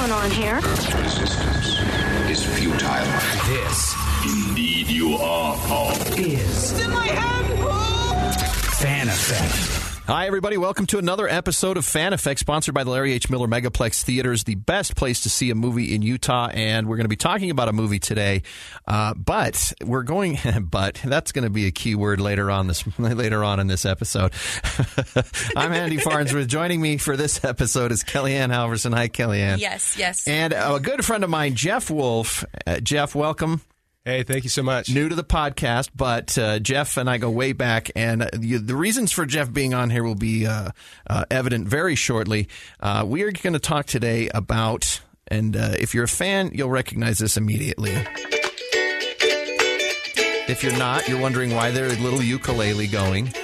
going on here? Resistance is futile. This Indeed, you are, Paul. is Fan Effect. Hi, everybody. Welcome to another episode of Fan Effect, sponsored by the Larry H. Miller Megaplex Theaters, the best place to see a movie in Utah. And we're going to be talking about a movie today. Uh, but we're going, but that's going to be a key word later on this, later on in this episode. I'm Andy Farnsworth. Joining me for this episode is KellieAnn Halvorsen. Hi, KellieAnn. Yes, yes. And a good friend of mine, Jeff Woolf. Uh, Jeff, welcome. Hey, thank you so much. new to the podcast, but uh, Jeff and I go way back, and uh, the, reasons for Jeff being on here will be uh, uh, evident very shortly. Uh, we are going to talk today about, and if you're a fan, you'll recognize this immediately. If you're not, you're wondering why there's a little ukulele going.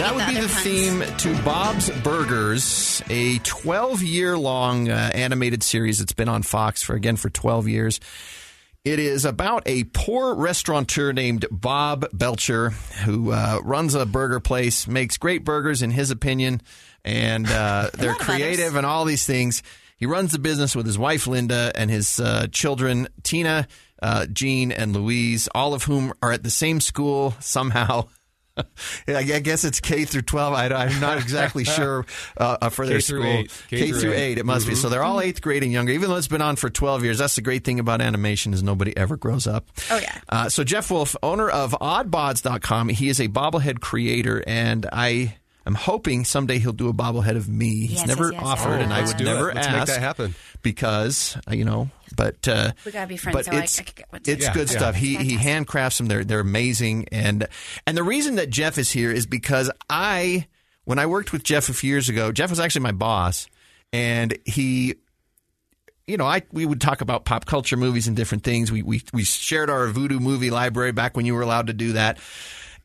That would be the theme to Bob's Burgers, a 12 year long uh, animated series that's been on Fox for, again, for 12 years. It is about a poor restaurateur named Bob Belcher who uh, runs a burger place, makes great burgers in his opinion, and uh, they're creative others. and all these things. He runs the business with his wife Linda and his uh, children Tina, uh, Gene, and Louise, all of whom are at the same school somehow. I guess it's K through 12. I, am not exactly sure uh, for their K school. eight. K through through eight. 8, it must be. So they're all eighth grade and younger, even though it's been on for 12 years. That's the great thing about animation is nobody ever grows up. Oh, yeah. Uh, so Jeff Woolf, owner of oddbods.com, he is a bobblehead creator, and I am hoping someday he'll do a bobblehead of me. He's never yes, yes, offered, yes. and I would do it. never Let's make ask that happen. because uh, you know. But uh, We gotta be friends But so I- it's I could get one it's too. good Yeah, stuff. yeah. He he handcrafts them. They're they're amazing. And and the reason that Jeff is here is because I when I worked with Jeff a few years ago, Jeff was actually my boss, and he you know, I we would talk about pop culture movies and different things. We we we shared our voodoo movie library back when you were allowed to do that.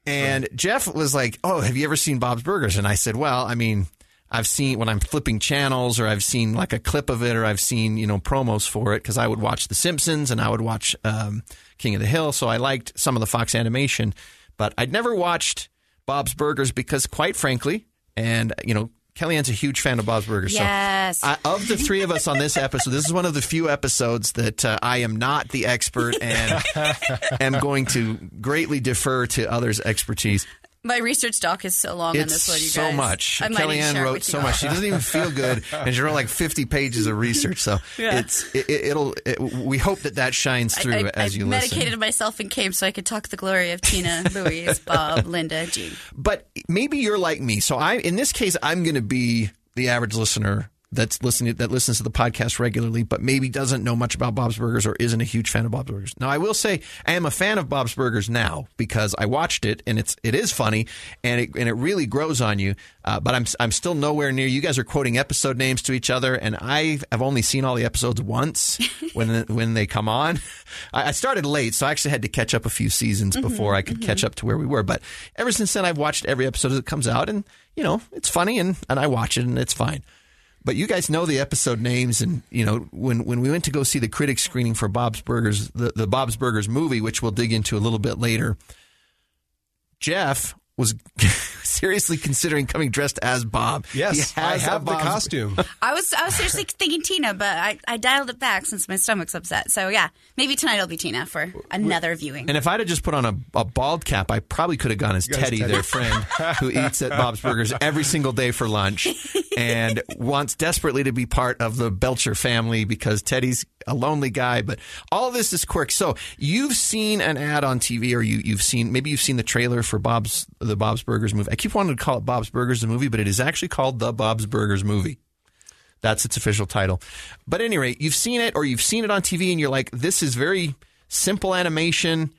And Jeff was like, "Oh, have you ever seen Bob's Burgers?" And I said, "Well, I mean, I've seen when I'm flipping channels, or I've seen like a clip of it, or I've seen you know promos for it because I would watch The Simpsons and I would watch um, King of the Hill, so I liked some of the Fox animation, but I'd never watched Bob's Burgers because, quite frankly, and you know." KellieAnn's a huge fan of Bob's Burgers. Yes. So I, of the three of us on this episode, this is one of the few episodes that uh, I am not the expert and am going to greatly defer to others' expertise. My research doc is so long on this one, you so much. I KellieAnn wrote so much. She doesn't even feel good, and she wrote like 50 pages of research. So Yeah. it's it, it'll. It, we hope that that shines through I, I, as I you medicated listen. myself and came so I could talk the glory of Tina, Louise, Bob, Linda, Gene. But maybe you're like me. So I, in this case, I'm going to be the average listener that's listening that listens to the podcast regularly, but maybe doesn't know much about Bob's Burgers or isn't a huge fan of Bob's Burgers. Now, I will say I am a fan of Bob's Burgers now because I watched it and it's it is funny and it and it really grows on you. Uh, but I'm I'm still nowhere near. You guys are quoting episode names to each other, and I have only seen all the episodes once when the, when they come on. I, I started late, so I actually had to catch up a few seasons before I could catch up to where we were. But ever since then, I've watched every episode as it comes out, and you know it's funny, and and I watch it, and it's fine. But you guys know the episode names, and you know when when we went to go see the critic screening for Bob's Burgers, the, the Bob's Burgers movie, which we'll dig into a little bit later. Jeff was seriously considering coming dressed as Bob. Yes, I have the Bob's- costume. I was I was seriously thinking Tina, but I, I dialed it back since my stomach's upset. So yeah, maybe tonight I'll be Tina for another viewing. And if I'd have just put on a, a bald cap, I probably could have gone as Teddy, Teddy. their friend, who eats at Bob's Burgers every single day for lunch and wants desperately to be part of the Belcher family because Teddy's a lonely guy. But all this is quirk. So you've seen an ad on TV, or you, you've seen maybe you've seen the trailer for Bob's the Bob's Burgers movie. I keep wanting to call it Bob's Burgers the movie, but it is actually called the Bob's Burgers movie. That's its official title. But at any rate, you've seen it or you've seen it on TV and you're like, this is very simple animation.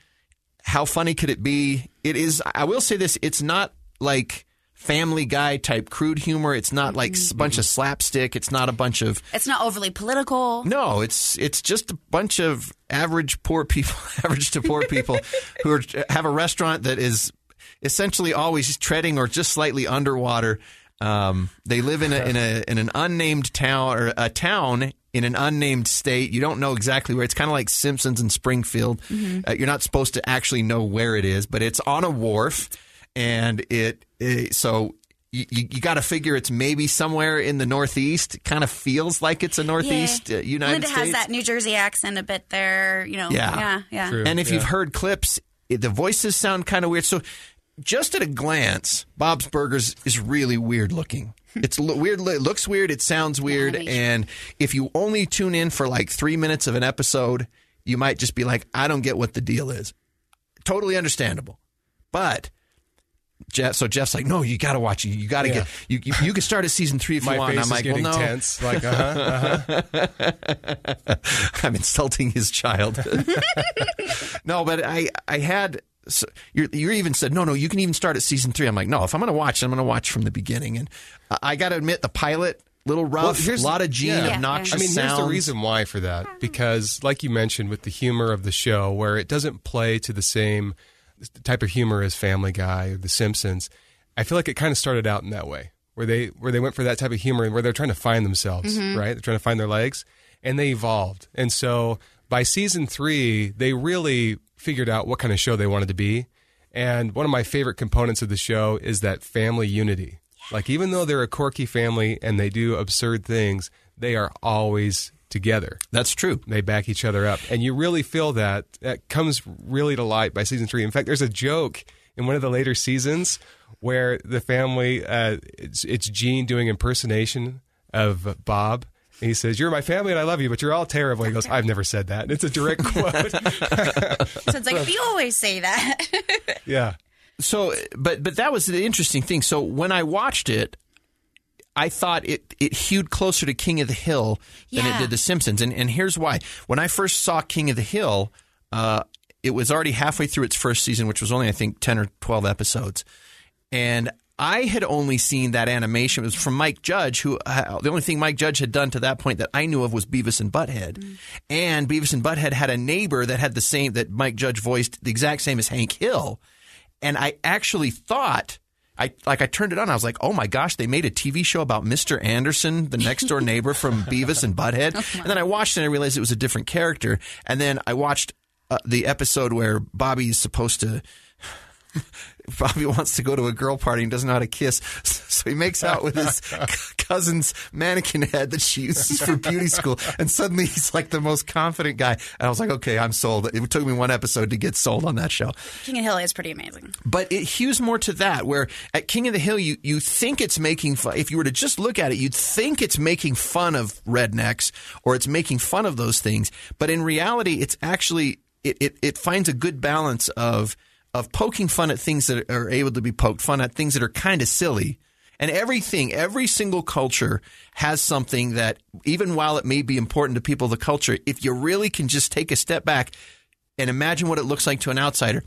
How funny could it be? It is, I will say this, it's not like family guy type crude humor. It's not like a mm-hmm. bunch of slapstick. It's not a bunch of, it's not overly political. no, it's, it's just a bunch of average poor people, average to poor people who are, have a restaurant that is essentially always treading or just slightly underwater. Um, they live in a, in a in an unnamed town or a town in an unnamed state. You don't know exactly where. It's kind of like Simpsons in Springfield. Uh, you're not supposed to actually know where it is, but it's on a wharf, and it, it so you, you, you got to figure it's maybe somewhere in the Northeast. It kind of feels like it's a Northeast uh, United Linda States. has that New Jersey accent a bit there. You know. Yeah. Yeah. Yeah. True. And if Yeah. you've heard clips, it, the voices sound kind of weird. So, just at a glance, Bob's Burgers is really weird looking. It's weird. It looks weird. It sounds weird. animation. And if you only tune in for like three minutes of an episode, you might just be like, I don't get what the deal is. Totally understandable. But Jeff, so Jeff's like, no, you got to watch it. You got to Yeah. get. You, you you can start at season three if you My want. face I'm is like, well, no. tense. Like, uh huh. I'm insulting his child. no, but I I had so you you even said no no you can even start at season three. I'm like no if I'm going to watch I'm going to watch from the beginning and I- I got to admit the pilot little rough, here's- a lot of Gene yeah. obnoxious I mean, sounds. here's the reason why for that. Because, like you mentioned, with the humor of the show, where it doesn't play to the same type of humor as Family Guy or The Simpsons, I feel like it kind of started out in that way, where they where they went for that type of humor, and where they're trying to find themselves, mm-hmm. right? They're trying to find their legs, and they evolved. And so, by season three, they really figured out what kind of show they wanted to be. And one of my favorite components of the show is that family unity. Like, even though they're a quirky family and they do absurd things, they are always together. That's true. They back each other up. And you really feel that. That comes really to light by season three. In fact, there's a joke in one of the later seasons where the family, uh, it's, it's Gene doing impersonation of Bob. And he says, You're my family and I love you, but you're all terrible. He goes, I've never said that. And it's a direct quote. So it's like you always say that. yeah. So, but but that was the interesting thing. So when I watched it, I thought it it hewed closer to King of the Hill than it did The Simpsons, and and here's why. When I first saw King of the Hill, uh, it was already halfway through its first season, which was only I think ten or twelve episodes, and. I had only seen that animation. It was from Mike Judge, who uh, the only thing Mike Judge had done to that point that I knew of was Beavis and Butthead. And Beavis and Butthead had a neighbor that had the same, that Mike Judge voiced the exact same as Hank Hill and I actually thought I like I turned it on. I was like, "Oh my gosh, they made a TV show about Mr. Anderson, the next door neighbor from Beavis and Butthead." and then I watched it and I realized it was a different character. And then I watched uh, the episode where Bobby is supposed to Bobby wants to go to a girl party and doesn't know how to kiss, so he makes out with his cousin's mannequin head that she uses for beauty school. And suddenly he's like the most confident guy. And I was like, okay, I'm sold. It took me one episode to get sold on that show. King of the Hill is pretty amazing. But it hews more to that, where at King of the Hill, you, you think it's making fun. If you were to just look at it, you'd think it's making fun of rednecks or it's making fun of those things. But in reality, it's actually, it, it, it finds a good balance of, of poking fun at things that are able to be poked fun at, things that are kind of silly. And everything, every single culture has something that, even while it may be important to people of the culture, if you really can just take a step back and imagine what it looks like to an outsider,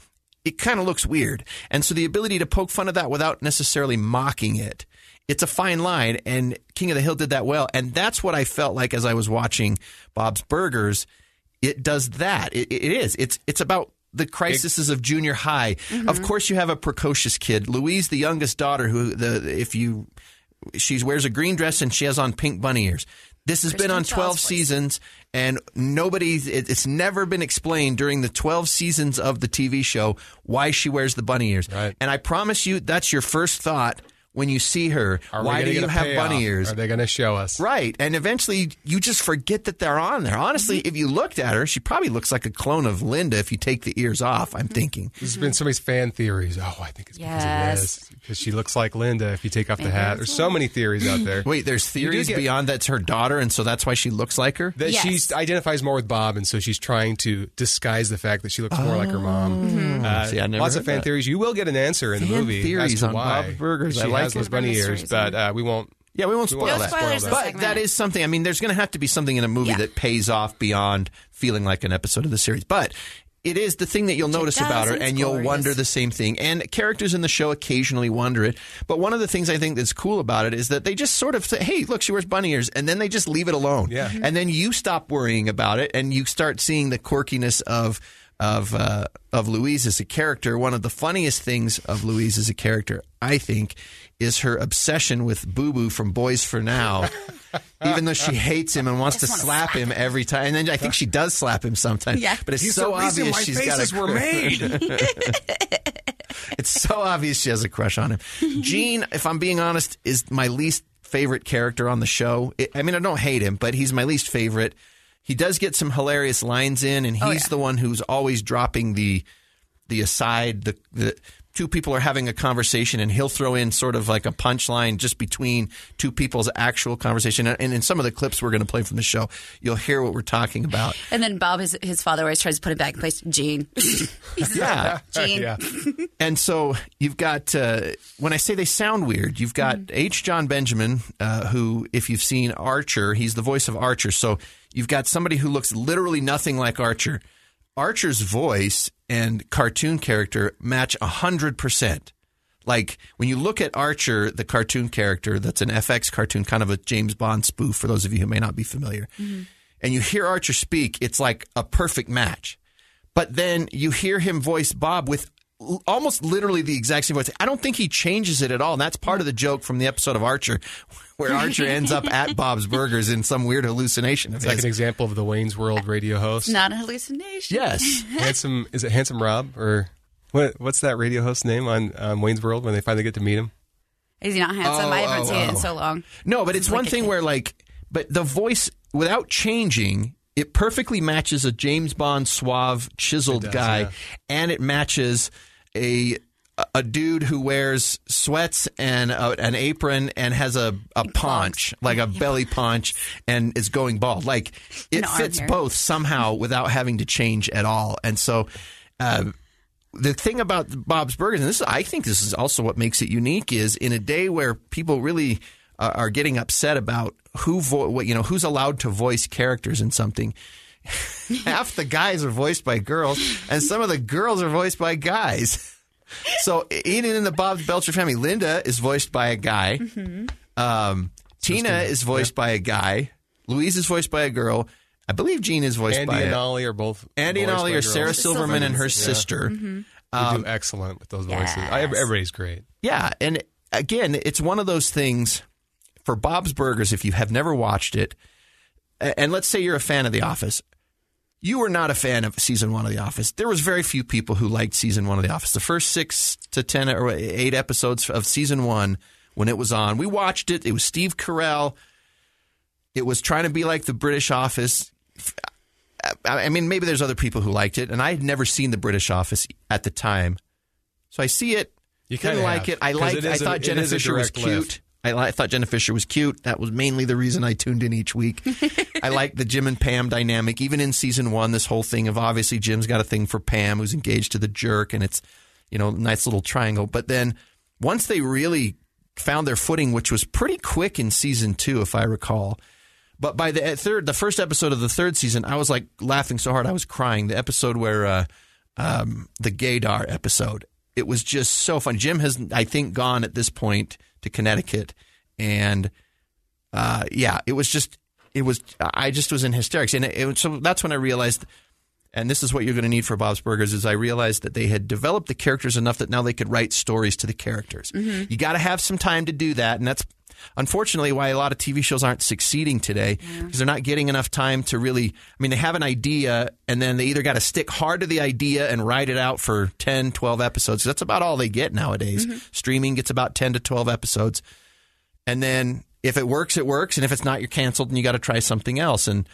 it kind of looks weird. And so the ability to poke fun of that without necessarily mocking it, it's a fine line. And King of the Hill did that well. And that's what I felt like as I was watching Bob's Burgers. It does that. It, it is. It's it's about the crises of junior high. Of mm-hmm. course, you have a precocious kid, Louise, the youngest daughter, who the if you she wears a green dress and she has on pink bunny ears. This has been on 12 voice. seasons and nobody it, it's never been explained during the 12 seasons of the TV show why she wears the bunny ears. Right. And I promise you that's your first thought when you see her. Are why do you have payoff? bunny ears? Are they going to show us? Right. And eventually you just forget that they're on there. Honestly, mm-hmm. if you looked at her, she probably looks like a clone of Linda if you take the ears off, I'm mm-hmm. thinking. There's been so many fan theories. Oh, I think it's because Yes. of this. Because she looks like Linda if you take off the hat. There's so many theories out there. Wait, there's theories get- beyond that's her daughter and so that's why she looks like her? That Yes. she identifies more with Bob, and so she's trying to disguise the fact that she looks more like her mom. Oh. Uh, mm-hmm. See, I never lots of fan that. theories. You will get an answer in the Fan movie theories on why Bob's Burgers. she I like has those bunny Mysteries, ears, but uh, we won't. Yeah, we won't spoil No that. spoilers Spoil that. But segment. that is something. I mean, there's going to have to be something in a movie Yeah. that pays off beyond feeling like an episode of the series. But it is the thing that you'll notice about her, and it's you'll glorious. wonder the same thing. And characters in the show occasionally wonder it. But one of the things I think that's cool about it is that they just sort of say, "Hey, look, she wears bunny ears," and then they just leave it alone. Yeah. And then you stop worrying about it, and you start seeing the quirkiness of. Of uh, of Louise as a character, one of the funniest things of Louise as a character, I think, is her obsession with Boo Boo from Boyz 4 Now. Even though she hates him and wants to wanna slap him every time, and then I think she does slap him sometimes. Yeah. But it's He's so obvious my she's got a were made. it's so obvious she has a crush on him. Gene, if I'm being honest, is my least favorite character on the show. It, I mean, I don't hate him, but he's my least favorite. He does get some hilarious lines in, and oh, he's Oh, yeah. the one who's always dropping the the aside. The, the two people are having a conversation, and he'll throw in sort of like a punchline just between two people's actual conversation. And, and in some of the clips we're going to play from the show, you'll hear what we're talking about. And then Bob, his, his father, always tries to put him back in place. Gene. Yeah. Gene. yeah. And so you've got, uh, when I say they sound weird, you've got H. Jon Benjamin, uh, who, if you've seen Archer, he's the voice of Archer. So you've got somebody who looks literally nothing like Archer. Archer's voice and cartoon character match 100%. Like when you look at Archer, the cartoon character, that's an FX cartoon, kind of a James Bond spoof for those of you who may not be familiar, mm-hmm. and you hear Archer speak, it's like a perfect match. But then you hear him voice Bob with almost literally the exact same voice. I don't think he changes it at all. And that's part of the joke from the episode of Archer, where Archer ends up at Bob's Burgers in some weird hallucination It's like his. an example of the Wayne's World radio host. Not a hallucination. Yes. Handsome is it Handsome Rob or what? What's that radio host name on um, Wayne's World when they finally get to meet him? Is he not handsome? Oh, I haven't oh, seen it in oh. so long. No, but it's It's one a thing thing. where like, but the voice without changing, it perfectly matches a James Bond suave, chiseled does, guy, yeah. and it matches a a dude who wears sweats and a, an apron and has a, a paunch, like a belly paunch, and is going bald. Like it fits both somehow without having to change at all. And so. Uh, the thing about Bob's Burgers, and this I think this is also what makes it unique, is in a day where people really uh, are getting upset about who vo- what, you know who's allowed to voice characters in something. Half the guys are voiced by girls, and some of the girls are voiced by guys. So even in the Bob Belcher family, Linda is voiced by a guy. Mm-hmm. Um, Tina is voiced by a guy. Louise is voiced by a girl. I believe Gene is voiced Andy by and a, Ollie are both. Andy and Ollie by are girls. Sarah Silverman and her Silverman. sister. Mm-hmm. They do um, excellent with those voices. I, everybody's great. Yeah, and again, it's one of those things for Bob's Burgers. If you have never watched it, a- and let's say you're a fan of The Office, you were not a fan of season one of The Office. There was very few people who liked season one of The Office. The first six to ten or eight episodes of season one, when it was on, we watched it. It was Steve Carell. It was trying to be like the British Office. I mean, maybe there's other people who liked it, and I had never seen the British Office at the time. So I see it. You didn't kinda like have, it. I liked. it I a- thought Jenna is Fischer was cute. lift. I, I thought Jenna Fischer was cute. That was mainly the reason I tuned in each week. I like the Jim and Pam dynamic. Even in season one, this whole thing of obviously Jim's got a thing for Pam, who's engaged to the jerk, and it's you know nice little triangle. But then once they really found their footing, which was pretty quick in season two, if I recall. But by the third, the first episode of the third season, I was like laughing so hard I was crying. The episode where uh, um, the Gaydar episode, it was just so fun. Jim has, I think, gone at this point to Connecticut, and uh, yeah, it was just, it was, I just was in hysterics, and it, it, so that's when I realized. And this is what you're going to need for Bob's Burgers is I realized that they had developed the characters enough that now they could write stories to the characters. You got to have some time to do that, and that's unfortunately why a lot of TV shows aren't succeeding today because they're not getting enough time to really. I mean, they have an idea, and then they either got to stick hard to the idea and write it out for 10, 12 episodes. That's about all they get nowadays. Mm-hmm. Streaming gets about 10 to 12 episodes. And then if it works, it works. And if it's not, you're canceled and you got to try something else. And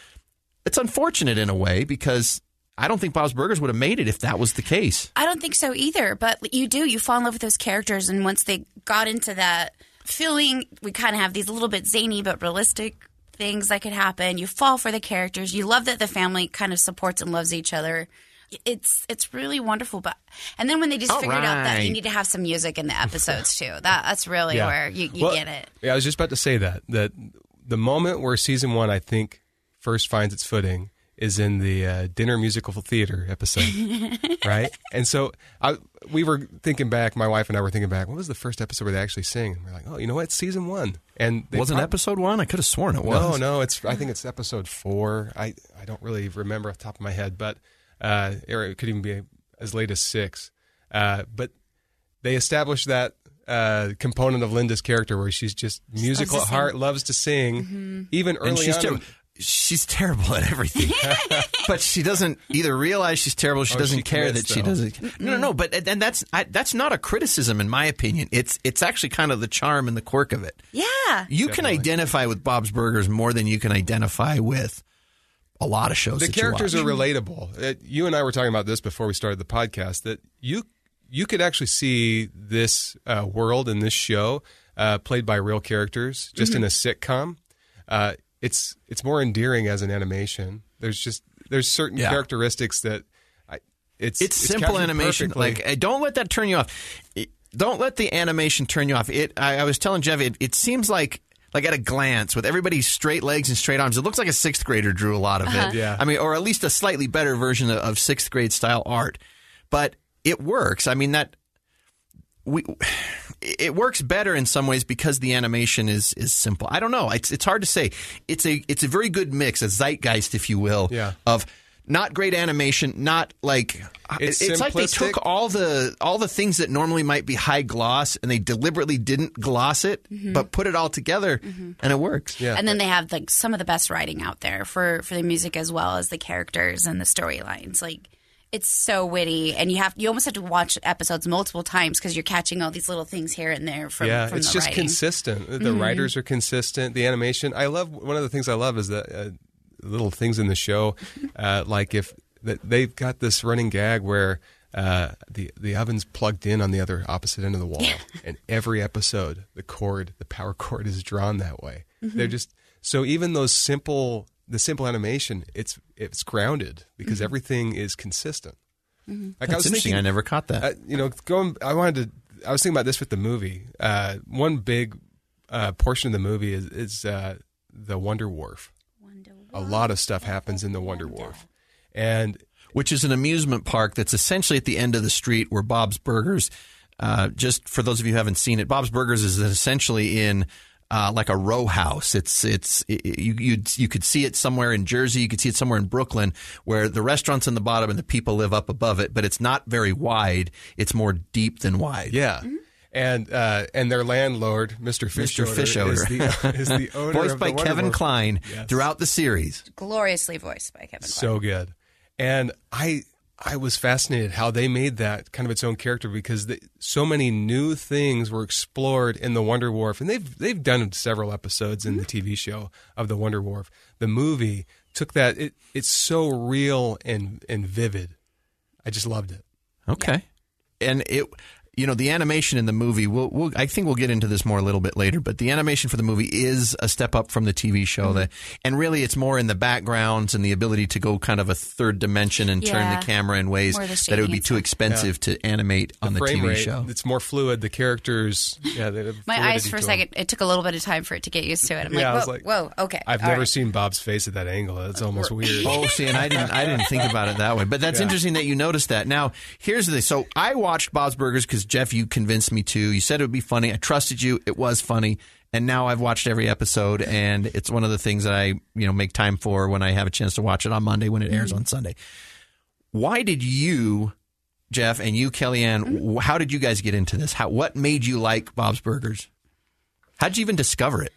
it's unfortunate in a way because I don't think Bob's Burgers would have made it if that was the case. I don't think so either, but you do. You fall in love with those characters, and once they got into that feeling, we kind of have these little bit zany but realistic things that could happen. You fall for the characters. You love that the family kind of supports and loves each other. It's it's really wonderful, but and then when they just All figured out that you need to have some music in the episodes too, that that's really Yeah. where you, you Well, get it. Yeah, I was just about to say that that the moment where season one, I think, first finds its footing is in the uh, dinner musical theater episode, right? And so I, we were thinking back. My wife and I were thinking back. What was the first episode where they actually sing? And we're like, oh, you know what? It's season one. And they Wasn't prob- episode one? I could have sworn it was. No, no, it's. I think it's episode four. I I don't really remember off the top of my head, but uh, or it could even be as late as six. Uh, but they established that uh, component of Linda's character where she's just musical at heart, loves to sing, even early and she's on. still, in- she's terrible at everything, but she doesn't either realize she's terrible. She Oh, doesn't she care commits, that she doesn't. No, no, no. But and that's I, that's not a criticism, in my opinion. It's it's actually kind of the charm and the quirk of it. Yeah. You can identify with Bob's Burgers more than you can identify with a lot of shows. the that you characters watch. are relatable. Uh, you and I were talking about this before we started the podcast. That you you could actually see this uh, world in this show uh, played by real characters, just in a sitcom. Uh, it's it's more endearing as an animation. There's just there's certain Yeah. characteristics that I, it's it's, simple captured animation. perfectly. Like, don't let that turn you off. It- don't let the animation turn you off. It. I, I was telling Jeff, it, it seems like. Like at a glance, with everybody's straight legs and straight arms, it looks like a sixth grader drew a lot of it. Uh-huh. Yeah. I mean, or at least a slightly better version of, of sixth grade style art. But it works. I mean that we it works better in some ways because the animation is is simple. I don't know. It's it's hard to say. It's a it's a very good mix, a zeitgeist, if you will, Yeah. of not great animation, not like It's it's like they took all the all the things that normally might be high gloss and they deliberately didn't gloss it, mm-hmm. but put it all together mm-hmm. and it works. Yeah. And then they have like some of the best writing out there for for the music as well as the characters and the storylines. Like it's so witty, and you have you almost have to watch episodes multiple times because you're catching all these little things here and there from yeah, from it's the just writing. consistent. The writers are consistent. The animation, I love. One of the things I love is that uh, little things in the show, uh, like if they've got this running gag where uh, the the oven's plugged in on the other opposite end of the wall, and every episode the cord, the power cord, is drawn that way. They're just so even those simple the simple animation, it's it's grounded because everything is consistent. Like That's interesting. I never caught that. uh, you know, going. I wanted to. I was thinking about this with the movie. Uh, one big uh, portion of the movie is, is uh, the Wonder Wharf. A lot of stuff happens in the Wonder Wharf, and which is an amusement park that's essentially at the end of the street where Bob's Burgers. Uh, just for those of you who haven't seen it, Bob's Burgers is essentially in uh, like a row house. It's it's it, you you you could see it somewhere in Jersey, you could see it somewhere in Brooklyn, where the restaurant's in the bottom and the people live up above it. But it's not very wide; it's more deep than wide. yeah. And uh, and their landlord, Mr. Fish, Mr. Fischoeder. is the, is the owner Voiced of by the Kevin Wharf. Klein Yes. throughout the series. gloriously voiced by Kevin. Kline. so good and i i was fascinated how they made that kind of its own character because they, so many new things were explored in the wonder wharf. And they've they've done several episodes in the mm-hmm. tv show of the wonder wharf. The movie took that it, it's so real and and vivid. I just loved it. Okay. And it, you know, the animation in the movie, we'll, we'll, I think we'll get into this more a little bit later, but the animation for the movie is a step up from the TV show. Mm-hmm. That, and really, it's more in the backgrounds and the ability to go kind of a third dimension and turn the camera in ways More of the that it would be too stuff. expensive to animate on the TV rate show. it's more fluid the characters yeah My eyes for a to 'em. second. It took a little bit of time for it to get used to it. I'm Yeah, I like, was whoa, like- whoa, okay. i've never right. seen bob's face at that angle it's almost weird Oh, see, and I didn't, I didn't think about it that way. But that's interesting that you noticed that. Now, here's the thing. So I watched Bob's Burgers because Jeff, you convinced me to. You said it would be funny. I trusted you. It was funny. And now I've watched every episode, and it's one of the things that I, you know, make time for when I have a chance to watch it on Monday when it airs mm-hmm. on Sunday. Why did you, Jeff, and you, KellieAnn, mm-hmm. w how did you guys get into this? How, what made you like Bob's Burgers? How'd you even discover it?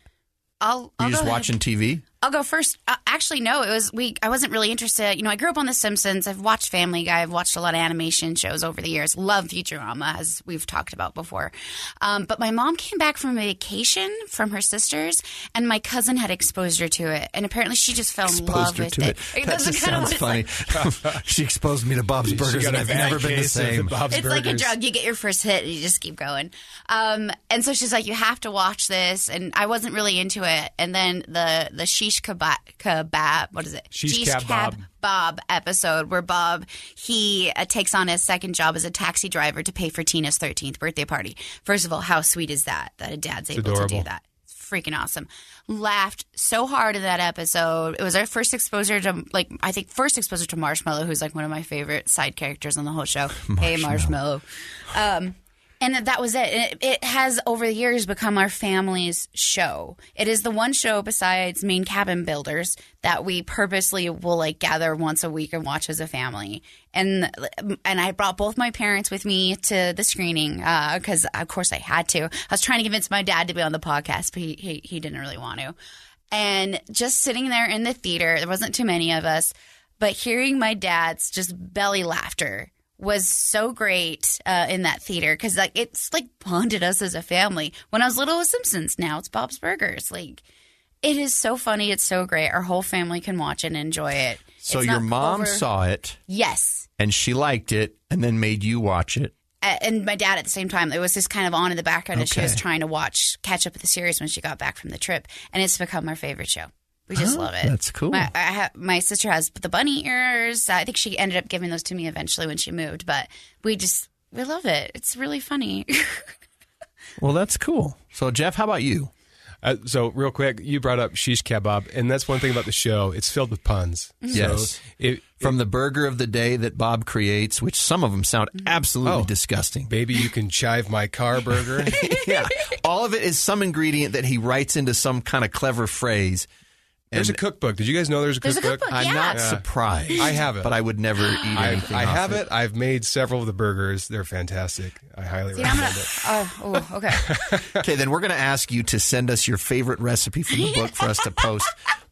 I'll, I'll you just ahead. watching TV? I'll go first. Uh, actually, no. It was we. I wasn't really interested. You know, I grew up on The Simpsons. I've watched Family Guy. I've watched a lot of animation shows over the years. Love Futurama, as we've talked about before. Um, but my mom came back from a vacation from her sisters, and my cousin had exposed her to it, and apparently she just fell in love her with to it. it. That That's just kind of sounds what funny. like. she exposed me to Bob's Burgers, and a I've never been the case of same. Bob's it's like a drug. You get your first hit and you just keep going. Um, and so she's like, you have to watch this. And I wasn't really into it. And then the, the shish kebab, kebab what is it? Shish kebab kebab. Bob episode where Bob, he uh, takes on his second job as a taxi driver to pay for Tina's 13th birthday party. First of all, how sweet is that? That a dad's able to do that. It's freaking awesome. Laughed so hard in that episode. It was our first exposure to, like, I think first exposure to Marshmallow, who's like one of my favorite side characters on the whole show. Hey, Marshmallow. Um, and that- was it. It. Has over the years become our family's show. It is the one show besides Main Cabin Builders that we purposely will like gather once a week and watch as a family. And and I brought both my parents with me to the screening uh, because of course I had to. I was trying to convince my dad to be on the podcast, but he he, he didn't really want to. and just sitting there in the theater, there wasn't too many of us, but hearing my dad's just belly laughter was so great uh, in that theater because like it's like bonded us as a family. When I was little, it was Simpsons. Now it's Bob's Burgers. Like it is so funny. It's so great. Our whole family can watch and enjoy it. So It's your mom over- saw it Yes. and she liked it and then made you watch it. And my dad at the same time. It was just kind of on in the background as she was trying to watch, catch up with the series when she got back from the trip. And it's become our favorite show. We just love it. that's cool. My, I ha- my sister has the bunny ears. I think she ended up giving those to me eventually when she moved, but we just, we love it. It's really funny. Well, that's cool. So Jeff, how about you? Uh, so real quick, you brought up shish kebab, and that's one thing about the show. It's filled with puns. Yes. So it, From the burger of the day that Bob creates, which some of them sound absolutely Oh. disgusting. baby, you can chive my car burger. yeah. All of it is some ingredient that he writes into some kind of clever phrase. There's a cookbook. Did you guys know there's a There's a cookbook? cookbook. I'm Yeah. not Yeah. surprised. I have it. But I would never eat I, anything. I off have it. I've made several of the burgers. They're fantastic. I highly See, recommend gonna, it. oh, oh, okay. Okay, then we're going to ask you to send us your favorite recipe from the book for us to post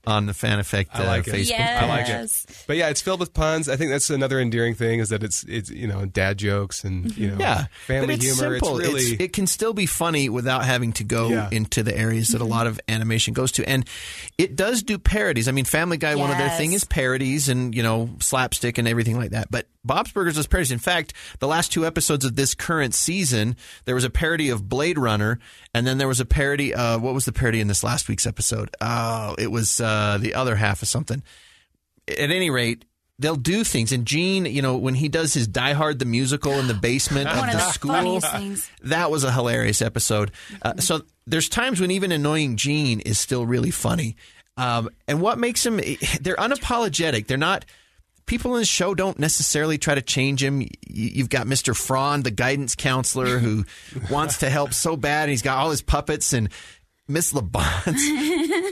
on the Fan Effect uh, I like it. Facebook Yes. I like it. But yeah, it's filled with puns. I think that's another endearing thing is that it's it's you know dad jokes and you know Yeah, family but it's humor. simple. It's really it can still be funny without having to go Yeah. into the areas that a lot of animation goes to, and it does do parodies. I mean, Family Guy, one of their Yes. thing is parodies and you know slapstick and everything like that. But Bob's Burgers does parodies. In fact, the last two episodes of this current season, there was a parody of Blade Runner, and then there was a parody. of what was the parody in this last week's episode? Oh, it was uh, the other half of something at any rate, they'll do things. And Gene, you know, when he does his Die Hard the musical in the basement of the school, that was a hilarious episode. Uh, so there's times when even annoying Gene is still really funny. Um, and what makes him, they're unapologetic. They're not. People in the show don't necessarily try to change him. You've got Mr. Frond, the guidance counselor, who wants to help so bad. And he's got all his puppets and Miss LaBonz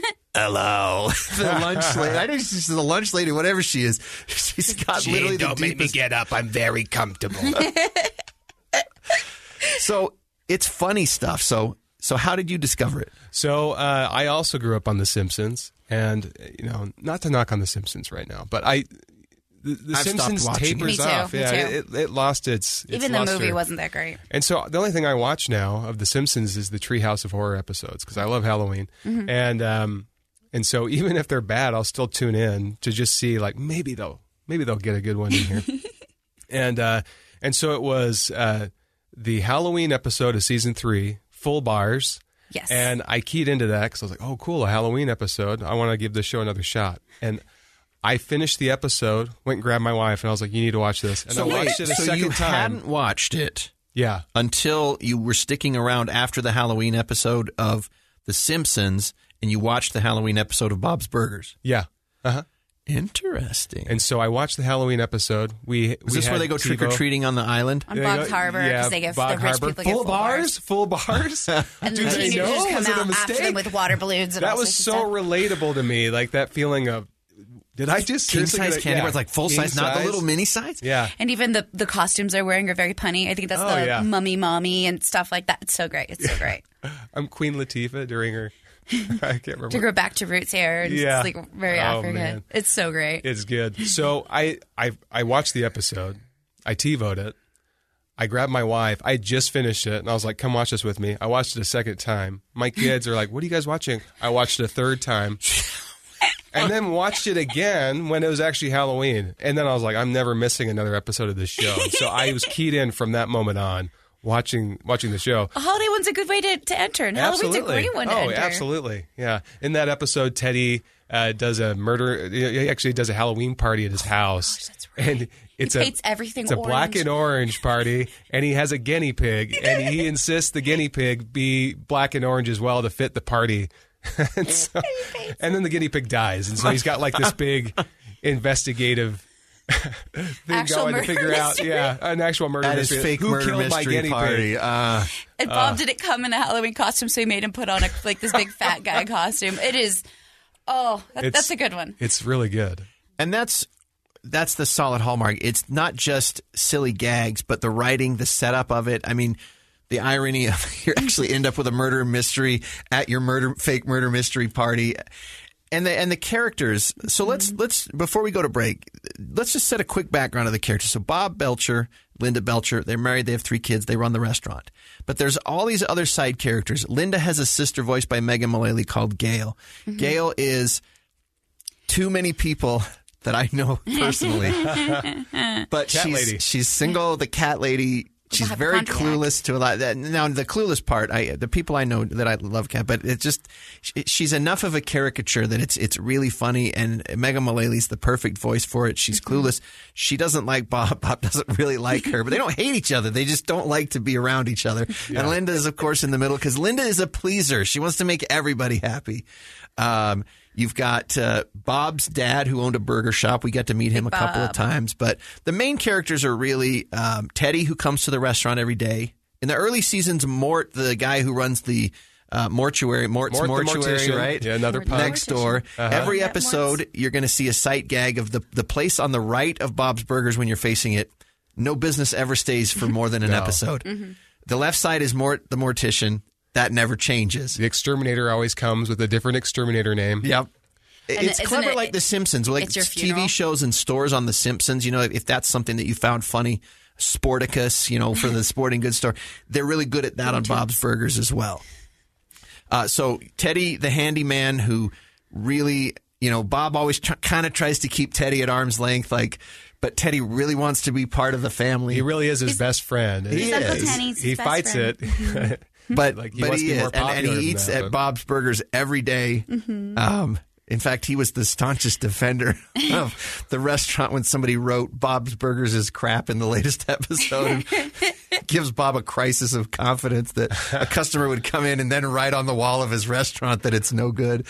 hello. the lunch lady. I think she's the lunch lady, whatever she is. She's got literally the deepest. get up. I'm very comfortable. So it's funny stuff. So so how did you discover it? so uh, I also grew up on The Simpsons, and you know, not to knock on The Simpsons right now, but I. The, the I've stopped Simpsons watching it. tapers Me too, off. me yeah, too. It, it lost its, its Even the luster. movie wasn't that great. And so the only thing I watch now of The Simpsons is the Treehouse of Horror episodes because I love Halloween. Mm-hmm. And um, and so even if they're bad, I'll still tune in to just see like maybe they'll maybe they'll get a good one in here. and uh, and so it was uh, the Halloween episode of season three, full bars. Yes. And I keyed into that because I was like, oh, cool, a Halloween episode. I want to give this show another shot. And I finished the episode, went and grabbed my wife, and I was like, you need to watch this. And I watched it a so second you time. hadn't watched it Yeah. until you were sticking around after the Halloween episode of The Simpsons, and you watched the Halloween episode of Bob's Burgers. Yeah. Uh huh. Interesting. And so I watched the Halloween episode. We Is this where they go trick or treating on the island? On They Boggs go- Harbor yeah, because they give Bog the rich Harbor. people full get full bars, full bars. And Do the they teenagers know? come Was it a out after them with water balloons and That was so stuff. relatable to me, like that feeling of, did I just King size get candy yeah, bars, like full king size, not the little mini size. Yeah, And even the, the costumes they're wearing are very punny. I think that's Oh, the yeah. mummy mommy and stuff like that. It's so great. It's so great. I'm Queen Latifah during her. I can't remember. to go back to roots hair and Yeah. it's like very Oh, African. man. It's so great. It's good. So I, I I watched the episode. I TiVoed it. I grabbed my wife. I just finished it, and I was like, "Come watch this with me." I watched it a second time. My kids are like, "What are you guys watching?" I watched it a third time, and then watched it again when it was actually Halloween. And then I was like, "I'm never missing another episode of this show." So I was keyed in from that moment on, watching watching the show. a holiday one's a good way to, to enter, and Halloween's a great one to oh, absolutely. Yeah. In that episode, Teddy uh, does a murder. He actually does a Halloween party at his house. that's right. And it's He a everything It's a black and orange party, and he has a guinea pig, and he insists the guinea pig be black and orange as well to fit the party. and, so- and then the guinea pig dies, and so he's got like this big investigative. Thing Actual going to murder figure out, mystery. yeah, an actual murder At his mystery. fake Who murder killed my mystery guinea party. pig? Uh, And Bob didn't come in a Halloween costume, so he made him put on a like this big fat guy costume. It is, oh, that, that's a good one. It's really good. and that's that's the solid hallmark. It's not just silly gags, but the writing, the setup of it. I mean, the irony of you actually end up with a murder mystery at your murder fake murder mystery party. And the and the characters. So let's mm-hmm. let's before we go to break, let's just set a quick background of the characters. So Bob Belcher, Linda Belcher, they're married, they have three kids, they run the restaurant. But there's all these other side characters. Linda has a sister voiced by Megan Mullally called Gail. Mm-hmm. Gail is too many people that I know personally. but Cat she's lady. she's single, the cat lady. She's very clueless to a lot. That, now the clueless part, I the people I know that I love cat, but it's just she's enough of a caricature that it's it's really funny. And Megan Mullally's the perfect voice for it. She's clueless. She doesn't like Bob. Bob doesn't really like her, but they don't hate each other. They just don't like to be around each other. And Linda is of course in the middle because Linda is a pleaser. She wants to make everybody happy. Um, you've got uh, Bob's dad who owned a burger shop. We got to meet him a couple of times, but the main characters are really um, Teddy, who comes to the restaurant every day. In the early seasons, Mort, the guy who runs the uh, mortuary, Mort's Mort mortuary, mortician. right? Yeah, another Mort- pub. next door. Every episode, you're going to see a sight gag of the the place on the right of Bob's Burgers when you're facing it. No business ever stays for more than an No. episode. Mm-hmm. The left side is Mort, the mortician. That never changes. The exterminator always comes with a different exterminator name. Yep. And it's clever it- like The Simpsons, like it's your TV shows and stores on The Simpsons. You know, if that's something that you found funny, Sporticus, you know, for the sporting goods store, they're really good at that on Bob's Burgers as well. Uh, so Teddy, the handyman, who really, you know, Bob always tr- kind of tries to keep Teddy at arm's length, like, but Teddy really wants to be part of the family. He really is his best friend. He He's Uncle is. Tenny's he best fights friend. it. but Like, he but wants he be is, more and, and he eats that, at but- Bob's Burgers every day. Mm-hmm. Um, in fact, he was the staunchest defender of the restaurant when somebody wrote Bob's Burgers is crap in the latest episode. gives Bob a crisis of confidence that a customer would come in and then write on the wall of his restaurant that it's no good.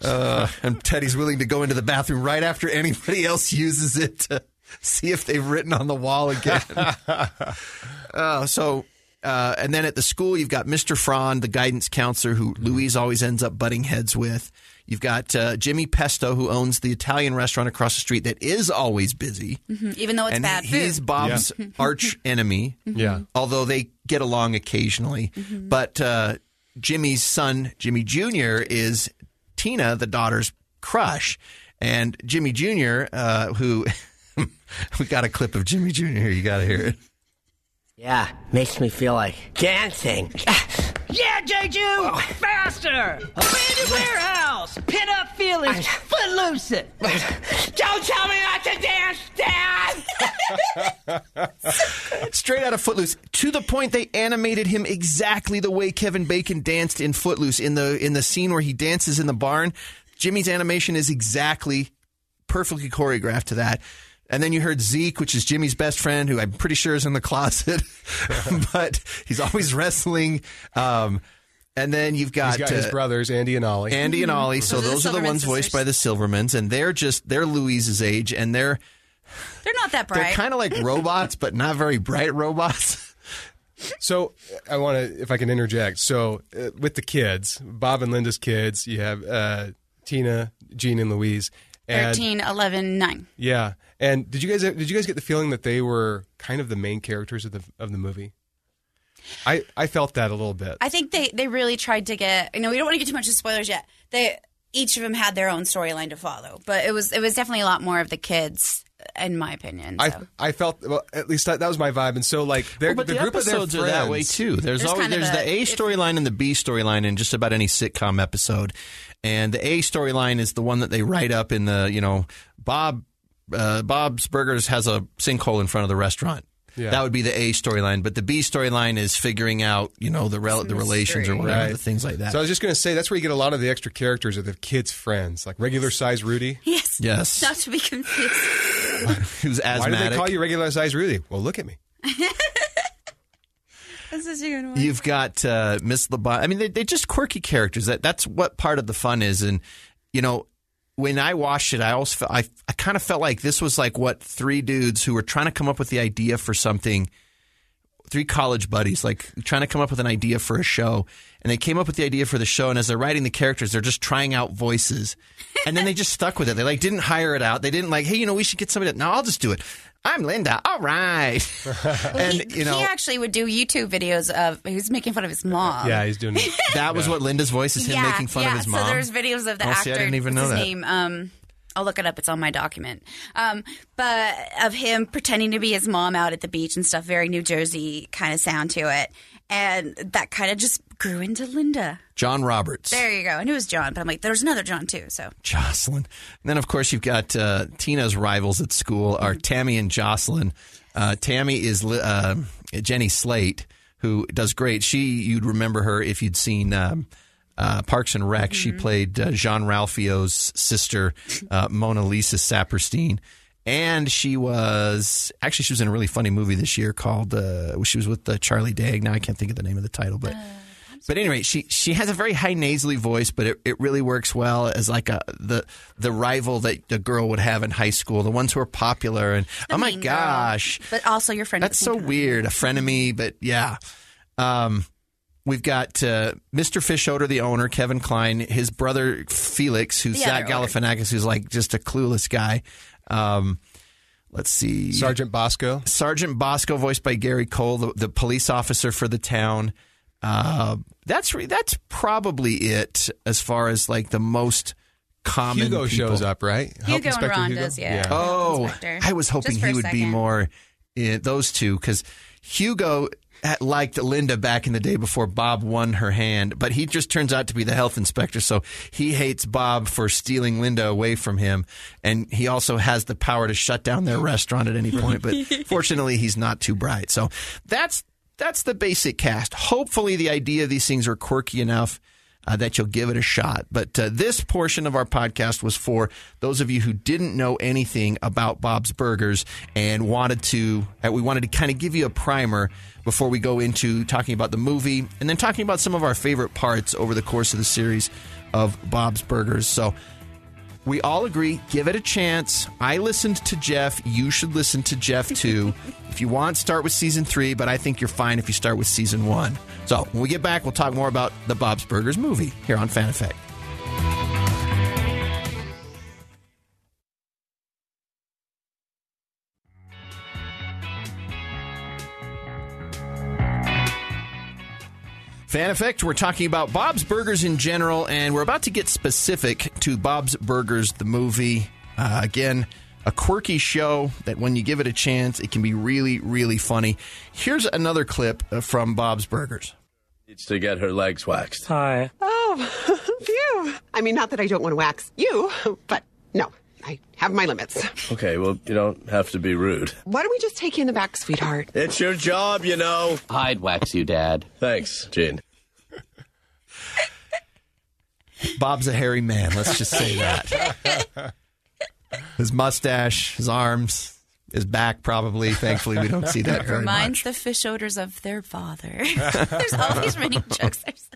Uh, and Teddy's willing to go into the bathroom right after anybody else uses it to see if they've written on the wall again. Uh, so, uh, and then at the school, you've got Mr. Frond, the guidance counselor, who Louise always ends up butting heads with. You've got uh, Jimmy Pesto, who owns the Italian restaurant across the street that is always busy. even though it's and bad he's food. Bob's arch enemy. Yeah. Although they get along occasionally. But uh, Jimmy's son, Jimmy Jr., is Tina, the daughter's crush. And Jimmy Jr., uh, who we got a clip of Jimmy Jr. here. You got to hear it. Yeah, makes me feel like dancing. Yeah, Jeju! Faster! Abandoned warehouse! Pin up feelings! Footloose it! Don't tell me not to dance, Dad! Straight out of Footloose, to the point they animated him exactly the way Kevin Bacon danced in Footloose in the in the scene where he dances in the barn. Jimmy's animation is exactly perfectly choreographed to that. And then you heard Zeke, which is Jimmy's best friend, who I'm pretty sure is in the closet, but he's always wrestling. Um, and then you've got, He's got his uh, brothers, Andy and Ollie. Andy and Ollie. So Those are the are the Silverman ones voiced sisters. by the Silvermans, and they're just they're Louise's age, and they're They're not that bright. they're kind of like robots, but not very bright robots. So I want to, if I can interject. So uh, with the kids, Bob and Linda's kids, you have uh, Tina, Gene, and Louise. And 13, 11, 9. yeah, and did you guys did you guys get the feeling that they were kind of the main characters of the of the movie? I I felt that a little bit. I think they, they really tried to get. You know, we don't want to get too much into spoilers yet. They each of them had their own storyline to follow, but it was it was definitely a lot more of the kids, in my opinion. I So. I felt well, at least that, that was my vibe, and so like their, Well, but the, the, group episodes of are that way too. There's, There's always kind of there's the a- A storyline and the B storyline in just about any sitcom episode. And the A storyline is the one that they write up in the you know Bob uh, Bob's Burgers has a sinkhole in front of the restaurant. Yeah. That would be the A storyline, but the B storyline is figuring out, you know, the rel- the relations or whatever, Right. the things like that. So I was just going to say that's where you get a lot of the extra characters of the kids' friends, like regular size Rudy. yes. Yes. Not to be confused. Who's asthmatic? Why do they call you regular size Rudy? Well, look at me. That's such a good one. You've got uh, Miss LeBon. I mean, they, they're just quirky characters. That that's what part of the fun is. And you know, when I watched it, I always felt, I I kind of felt like this was like what three dudes who were trying to come up with the idea for something. Three college buddies, like trying to come up with an idea for a show, and they came up with the idea for the show. And as they're writing the characters, they're just trying out voices, and then they just stuck with it. They like didn't hire it out. They didn't like, hey, you know, we should get somebody. To, no, I'll just do it. I'm Linda. All right. and he, you know he actually would do YouTube videos of he was making fun of his mom. Yeah, he's doing it. that was what Linda's voice is him yeah, making fun yeah. of his mom. So there's videos of the Oh, actor. see, I didn't even know his that. name? Um, I'll look it up. It's on my document. Um, but of him pretending to be his mom out at the beach and stuff. Very New Jersey kind of sound to it, and that kind of just grew into Linda. John Roberts. There you go. I knew it was John, but I'm like, there's another John too. So Jocelyn. And then, of course, you've got uh, Tina's rivals at school are Tammy and Jocelyn. Uh, Tammy is uh, Jenny Slate, who does great. She, you'd remember her if you'd seen um, uh, Parks and Rec. She played uh, Jean Ralphio's sister, uh, Mona Lisa Saperstein. And she was actually she was in a really funny movie this year called uh, she was with uh, Charlie Day. Now I can't think of the name of the title, but but anyway, she she has a very high nasally voice, but it, it really works well as like a the the rival that the girl would have in high school, the ones who are popular and oh my mean girl. gosh, but also your friend. That's so same time. weird, a frenemy, but yeah. Um, we've got uh, Mr. Fischoeder, the owner, Kevin Kline, his brother Felix, who's The Zach other. Galifianakis, who's like just a clueless guy. Um, let's see, Sergeant Bosco. Sergeant Bosco, voiced by Gary Cole, the, the police officer for the town. Uh, that's re- that's probably it as far as like the most common. Hugo people. shows up, right? Health Hugo and Inspector Ron Hugo? does, yeah. Oh, Inspector. I was hoping he a would be more in those two because Hugo liked Linda back in the day before Bob won her hand, but he just turns out to be the health inspector, so he hates Bob for stealing Linda away from him, and he also has the power to shut down their restaurant at any point. But fortunately, he's not too bright. So that's that's the basic cast. Hopefully, the idea of these things are quirky enough uh, that you'll give it a shot. But uh, this portion of our podcast was for those of you who didn't know anything about Bob's Burgers and wanted to. Uh, we wanted to kind of give you a primer before we go into talking about the movie and then talking about some of our favorite parts over the course of the series of Bob's Burgers. So. We all agree, give it a chance. I listened to Jeff. You should listen to Jeff too. if you want, start with season three, but I think you're fine if you start with season one. So when we get back, we'll talk more about the Bob's Burgers movie here on Fan Effect. Fan Effect, we're talking about Bob's Burgers in general, and we're about to get specific to Bob's Burgers, the movie. Uh, again, a quirky show that when you give it a chance, it can be really, really funny. Here's another clip uh, from Bob's Burgers. needs to get her legs waxed. Hi. Oh, phew. I mean, not that I don't want to wax you, but no, I have my limits. Okay, well, you don't have to be rude. Why don't we just take you in the back, sweetheart? It's your job, you know. I'd wax you, Dad. Thanks, Gene. Bob's a hairy man, let's just say that. his mustache, his arms, his back, probably. Thankfully, we don't see that very Reminds much. the fish odors of their father. There's all these running jokes. There's-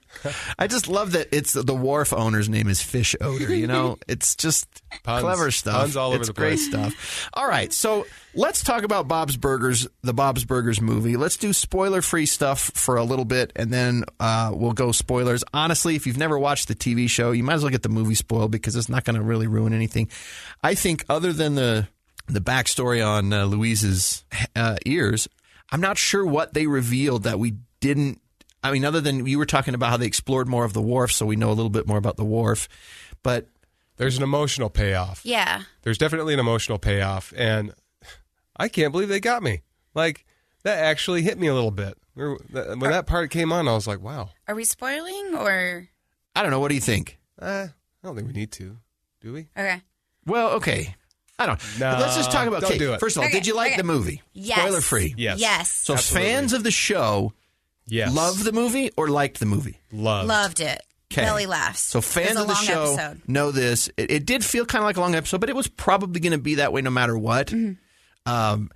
I just love that it's the wharf owner's name is Fish Odor. You know, it's just Puns. clever stuff. Puns all over it's the great place. stuff. All right, so let's talk about Bob's Burgers, the Bob's Burgers movie. Let's do spoiler-free stuff for a little bit, and then uh, we'll go spoilers. Honestly, if you've never watched the TV show, you might as well get the movie spoiled because it's not going to really ruin anything. I think, other than the the backstory on uh, Louise's uh, ears, I'm not sure what they revealed that we didn't. I mean, other than you were talking about how they explored more of the wharf, so we know a little bit more about the wharf. But There's an emotional payoff. yeah. There's definitely an emotional payoff, and I can't believe they got me. Like that actually hit me a little bit. When that part came on, I was like, "Wow." Are we spoiling or I don't know. What do you think? Uh, I don't think we need to, do we? okay? Well, okay. I don't. No, let's just talk about. don't okay, do it. First of all, Okay, did you like okay. the movie? Yes. Spoiler free. Yes. Yes. So Absolutely. fans of the show Yes. love the movie or liked the movie. Love. Loved it. Okay. Belly laughs. So fans of the show episode. know this. It, it did feel kind of like a long episode, but it was probably going to be that way no matter what. Mm-hmm. Um,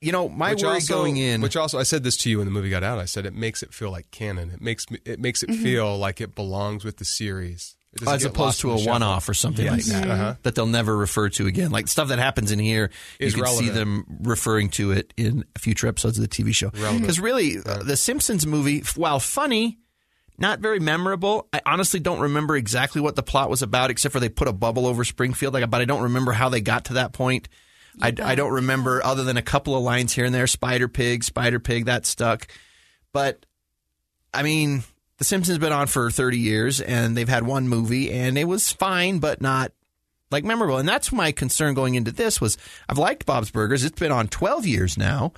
you know, my Which worry also, going in. which also, I said this to you when the movie got out. I said it makes it feel like canon. It makes it makes it Mm-hmm. feel like it belongs with the series, It doesn't as opposed to a one-off or something Yes. like that Uh-huh. that they'll never refer to again. Like stuff that happens in here, Is you can see them referring to it in future episodes of the TV show. Because really, uh, the Simpsons movie, while funny, not very memorable. I honestly don't remember exactly what the plot was about, except for they put a bubble over Springfield. Like, but I don't remember how they got to that point. I, I don't remember other than a couple of lines here and there. Spider Pig, Spider Pig, that stuck. But I mean, The Simpsons been on for 30 years and they've had one movie and it was fine, but not like memorable. And that's my concern going into this was I've liked Bob's Burgers. It's been on 12 years now.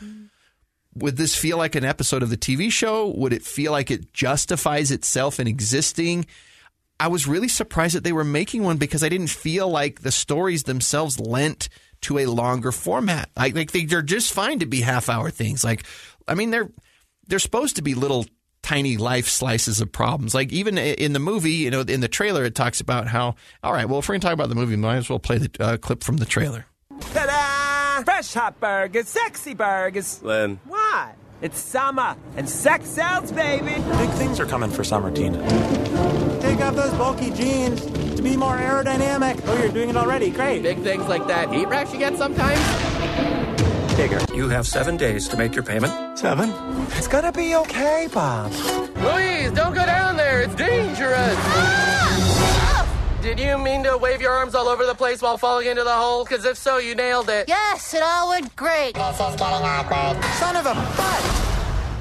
Would this feel like an episode of the TV show? Would it feel like it justifies itself in existing? I was really surprised that they were making one because I didn't feel like the stories themselves lent to a longer format. I like they, they're just fine to be half hour things. Like, I mean, they're they're supposed to be little tiny life slices of problems. Like even in the movie, you know, in the trailer, it talks about how. All right, well, if we're going to talk about the movie, might as well play the uh, clip from the trailer. Ta-da! Fresh hot burgers, sexy burgers. Len. What? It's summer and sex sells, baby. Big things are coming for summer, Tina. Take off those bulky jeans to be more aerodynamic. Oh, you're doing it already. Great. Big things like that heat rash you get sometimes? Bigger. You have seven days to make your payment. Seven? It's gonna be okay, Bob. Louise, don't go down there. It's dangerous. Did you mean to wave your arms all over the place while falling into the hole? Because if so, you nailed it. Yes, it all went great. This is getting awkward. Son of a butt!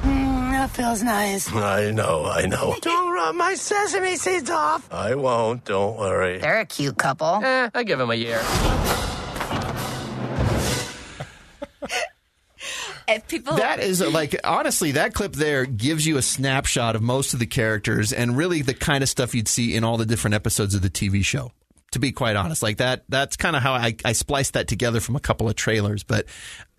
Mm, that feels nice. I know, I know. Don't rub my sesame seeds off. I won't, don't worry. They're a cute couple. Eh, I give them a year. People That is like honestly, that clip there gives you a snapshot of most of the characters and really the kind of stuff you'd see in all the different episodes of the TV show. To be quite honest, like that, that's kind of how I, I spliced that together from a couple of trailers. But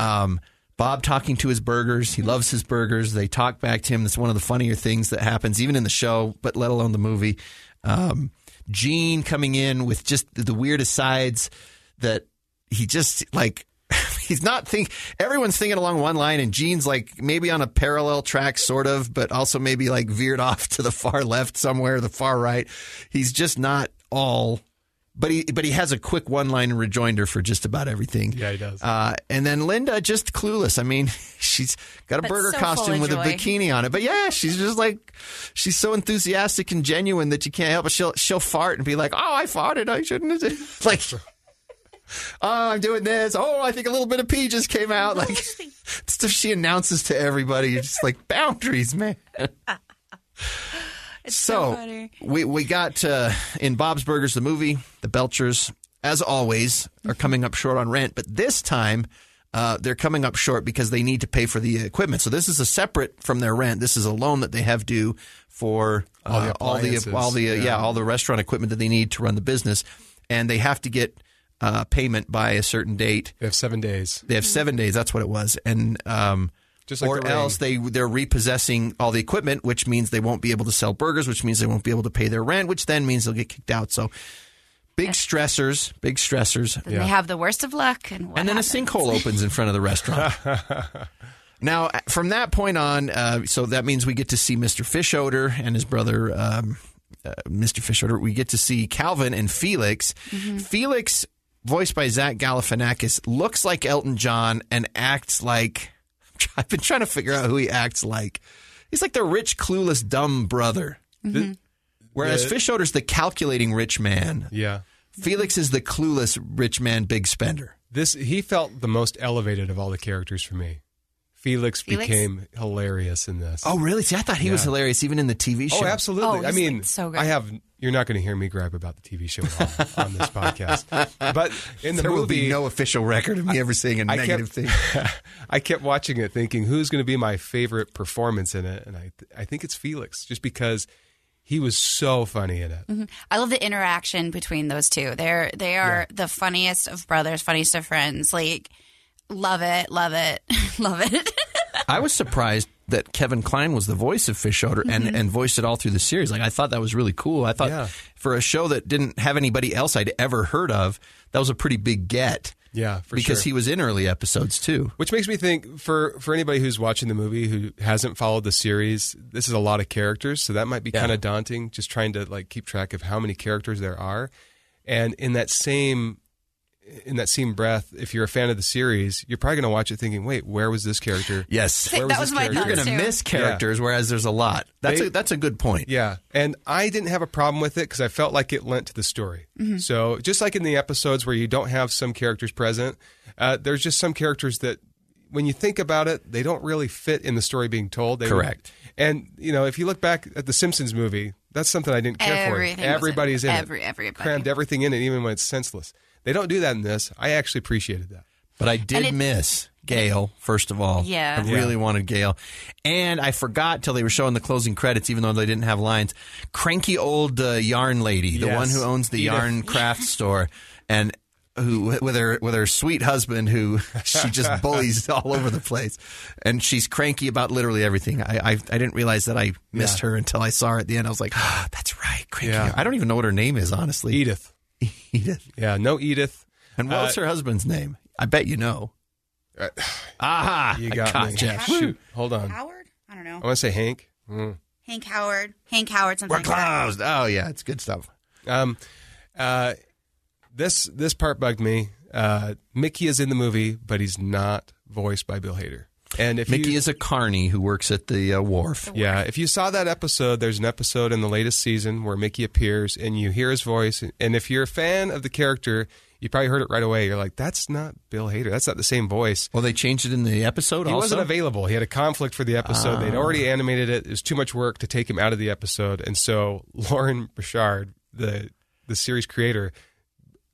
um, Bob talking to his burgers, he loves his burgers. They talk back to him. That's one of the funnier things that happens, even in the show, but let alone the movie. Um, Gene coming in with just the weirdest sides that he just like he's not think everyone's thinking along one line and Gene's like maybe on a parallel track sort of but also maybe like veered off to the far left somewhere the far right. He's just not all but he but he has a quick one line rejoinder for just about everything. Yeah, he does. uh, and then Linda just clueless. I mean she's got a But burger so costume of with a bikini on it but yeah she's just like she's so enthusiastic and genuine that you can't help it. She'll she'll fart and be like oh I farted. I shouldn't have like oh, I'm doing this. Oh, I think a little bit of pee just came out. Like stuff she announces to everybody. You're just like boundaries, man. so funny. we we got uh, in Bob's Burgers the movie. The Belchers, as always, are coming up short on rent, but this time. Uh, they're coming up short because they need to pay for the equipment. So this is a separate from their rent. This is a loan that they have due for uh, All the all the all the uh, yeah. yeah. all the restaurant equipment that they need to run the business, and they have to get uh, payment by a certain date. They have seven days. They have seven days. That's what it was, and um, Just like or the else they they're repossessing all the equipment, which means they won't be able to sell burgers, which means they won't be able to pay their rent, which then means they'll get kicked out. So big stressors, big stressors. Then they have the worst of luck, and what and then happens? a sinkhole opens in front of the restaurant. now, from that point on, uh, so that means we get to see Mr. Fischoeder and his brother, um, uh, Mr. Fischoeder. We get to see Calvin and Felix. Mm-hmm. Felix, voiced by Zach Galifianakis, looks like Elton John and acts like. I've been trying to figure out who he acts like. He's like the rich, clueless, dumb brother. Mm-hmm. Whereas The- Fischoeder's the calculating rich man. Yeah. Felix is the clueless rich man, big spender. This he felt the most elevated of all the characters for me. Felix, Felix? became hilarious in this. Oh, really? See, I thought he was hilarious even in the TV oh, show. Oh, absolutely. Oh, I he's, mean, like, so good. I have. You're not going to hear me gripe about the TV show at all on this podcast. But in the there will be no official record of me ever saying a I negative kept, thing. I kept watching it, thinking who's going to be my favorite performance in it, and I I think it's Felix, just because he was so funny in it. Mm-hmm. I love the interaction between those two. They're they are the funniest of brothers, funniest of friends. Like, love it, love it, love it. I was surprised that Kevin Kline was the voice of Fischoeder and, mm-hmm. and voiced it all through the series. Like I thought that was really cool. I thought Yeah. for a show that didn't have anybody else I'd ever heard of, that was a pretty big get. Yeah, for because sure. he was in early episodes too. Which makes me think for for anybody who's watching the movie who hasn't followed the series, this is a lot of characters, so that might be Yeah. kind of daunting. Just trying to like keep track of how many characters there are, and in that same in that same breath, if you're a fan of the series, you're probably going to watch it thinking, "Wait, where was this character?" Yes, Where That this was my character? you're going to miss characters, whereas there's a lot. That's They- a, that's a good point. Yeah, and I didn't have a problem with it because I felt like it lent to the story. So just like in the episodes where you don't have some characters present, uh, there's just some characters that, when you think about it, they don't really fit in the story being told. They Correct. And you know, if you look back at the Simpsons movie, that's something I didn't care Everything for. was in Everybody's in Every- it. everybody. crammed everything in it, even when it's senseless. They don't do that in this. I actually appreciated that. But I did it- miss Gail, first of all. Yeah. I really wanted Gail. And I forgot till they were showing the closing credits, even though they didn't have lines. Cranky old uh, yarn lady, the Yes. one who owns the Edith. yarn craft store, and who with her with her sweet husband who she just bullies all over the place, and she's cranky about literally everything. I I, I didn't realize that I missed her until I saw her at the end. I was like, oh, that's right, cranky. Yeah. I don't even know what her name is, honestly. Edith. Edith. Yeah, no Edith. And what's Uh, her husband's name? I bet you know. Uh, Aha! You I got caught me. ya. Shoot, hold on. I Howard? I don't know. I want to say Hank. Mm. Hank Howard. Hank Howard. Something We're like that. closed. Oh yeah, it's good stuff. Um, uh, this this part bugged me. Uh, Mickey is in the movie, but he's not voiced by Bill Hader. And if Mickey you, is a carney who works at the uh, wharf. yeah, if you saw that episode, there's an episode in the latest season where Mickey appears and you hear his voice. And if you're a fan of the character, you probably heard it right away. You're like, "That's not Bill Hader. That's not the same voice." Well, they changed it in the episode. He also? wasn't available. He had a conflict for the episode. They'd already animated it. It was too much work to take him out of the episode, and so Loren Bouchard, the the series creator,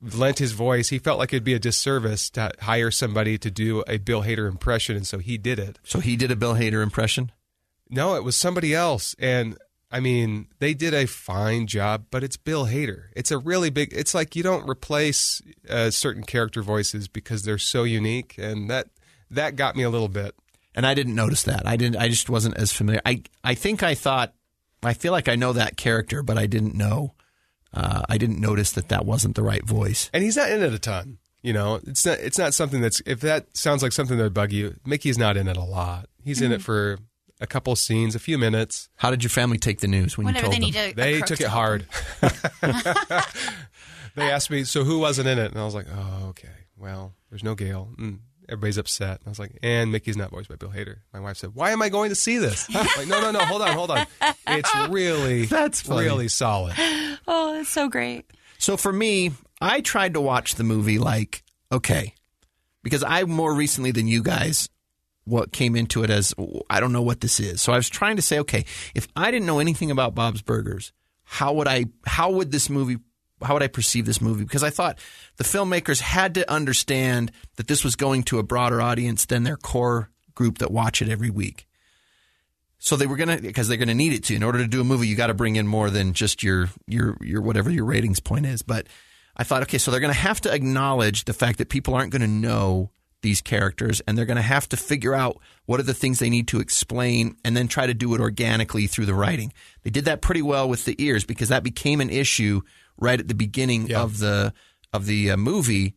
lent his voice. He felt like it'd be a disservice to hire somebody to do a Bill Hader impression, and so he did it. So he did a Bill Hader impression. No, it was somebody else, and I mean, they did a fine job, but it's Bill Hader. It's a really big. It's like you don't replace uh, certain character voices because they're so unique, and that that got me a little bit. And I didn't notice that. I didn't. I just wasn't as familiar. I I think I thought. I feel like I know that character, but I didn't know. Uh, I didn't notice that that wasn't the right voice. and he's not in it a ton. You know, it's not it's not something that's if that sounds like something that would bug you. Mickey's not in it a lot. He's in it for a couple scenes, a few minutes. How did your family take the news when Whenever you told need them? a, a They took to it hard. they asked me, so who wasn't in it? And I was like, oh, okay. Well, there's no Gail. Mm, everybody's upset. And I was like, and Mickey's not voiced by Bill Hader. My wife said, why am I going to see this? I'm like, no, no, no, hold on, hold on. It's really, That's funny. really solid. Oh, that's so great. So for me, I tried to watch the movie like, okay, because I more recently than you guys what came into it as I don't know what this is. So I was trying to say, okay, if I didn't know anything about Bob's Burgers, how would I how would this movie how would I perceive this movie? Because I thought the filmmakers had to understand that this was going to a broader audience than their core group that watch it every week. So they were gonna because they're gonna need it to. In order to do a movie, you got to bring in more than just your your your whatever your ratings point is. But I thought, okay, so they're gonna have to acknowledge the fact that people aren't gonna know these characters, and they're gonna have to figure out what are the things they need to explain, and then try to do it organically through the writing. They did that pretty well with the ears because that became an issue right at the beginning of the of the uh, movie.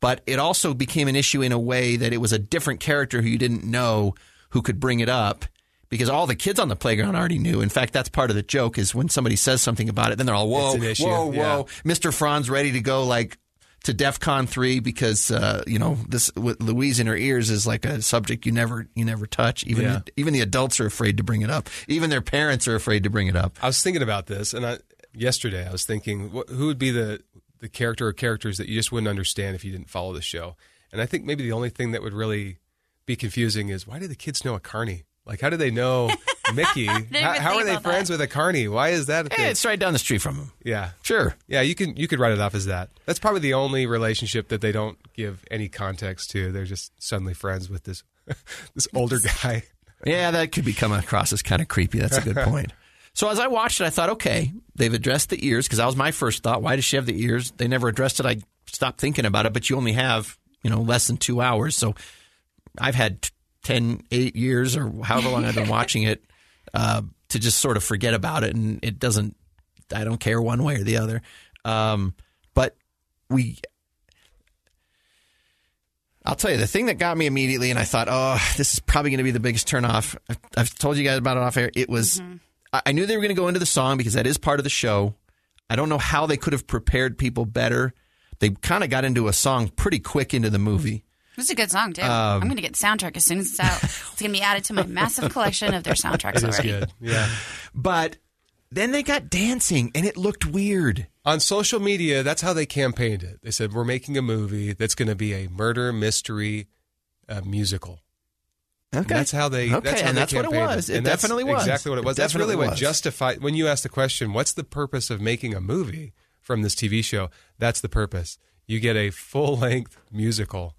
But it also became an issue in a way that it was a different character who you didn't know who could bring it up because all the kids on the playground already knew. In fact, that's part of the joke is when somebody says something about it, then they're all, whoa, whoa, yeah. whoa. Mr. Frond ready to go like to DEF CON 3 because, uh, you know, this with Louise in her ears is like a subject you never, you never touch. Even, Yeah. even the adults are afraid to bring it up. Even their parents are afraid to bring it up. I was thinking about this, and I, yesterday I was thinking, wh- who would be the the character or characters that you just wouldn't understand if you didn't follow the show? And I think maybe the only thing that would really be confusing is why do the kids know a carny? Like, how do they know Mickey? how how are they friends that. with a carny? Why is that a Hey, it's right down the street from them. yeah, Sure. yeah. You can you could write it off as that. That's probably the only relationship that they don't give any context to. They're just suddenly friends with this this older guy. Yeah, that could be coming across as kind of creepy. That's a good point. So as I watched it, I thought, okay, they've addressed the ears because that was my first thought. Why does she have the ears? They never addressed it. I stopped thinking about it, but you only have you know less than two hours. So I've had t- 10, 8 years or however long I've been watching it uh, to just sort of forget about it, and it doesn't. I don't care one way or the other. Um, but we I'll tell you the thing that got me immediately, and I thought, oh, this is probably going to be the biggest turnoff. I've, I've told you guys about it off air. It was, I, I knew they were going to go into the song because that is part of the show. I don't know how they could have prepared people better, They kind of got into a song pretty quick into the movie. It's a good song too. Um, I'm going to get the soundtrack as soon as it's out. it's going to be added to my massive collection of their soundtracks It is already. good. Yeah. But then they got dancing, and it looked weird. On social media, that's how they campaigned it. They said, We're making a movie that's going to be a murder mystery uh, musical. And that's how they. Okay, that's how and that's what it was. It And that's definitely was. Exactly what it It was. that's really what was. justified. When you ask the question, "What's the purpose of making a movie from this TV show?" That's the purpose. You get a full length musical.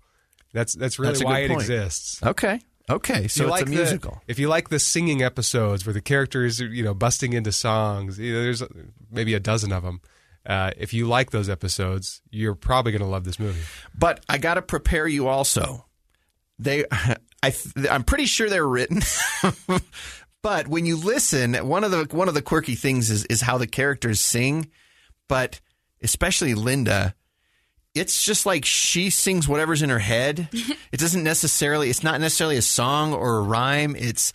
That's that's really That's why it exists. Okay. Okay. So it's like a the- musical. if you like the singing episodes where the characters are, you know, busting into songs, you know, there's maybe a dozen of them. Uh, if you like those episodes, you're probably going to love this movie. But I got to prepare you also. They, I, th- I'm pretty sure they're written. but when you listen, one of the one of the quirky things is is how the characters sing. But especially Linda, it's just like she sings whatever's in her head. it doesn't necessarily. It's not necessarily a song or a rhyme. It's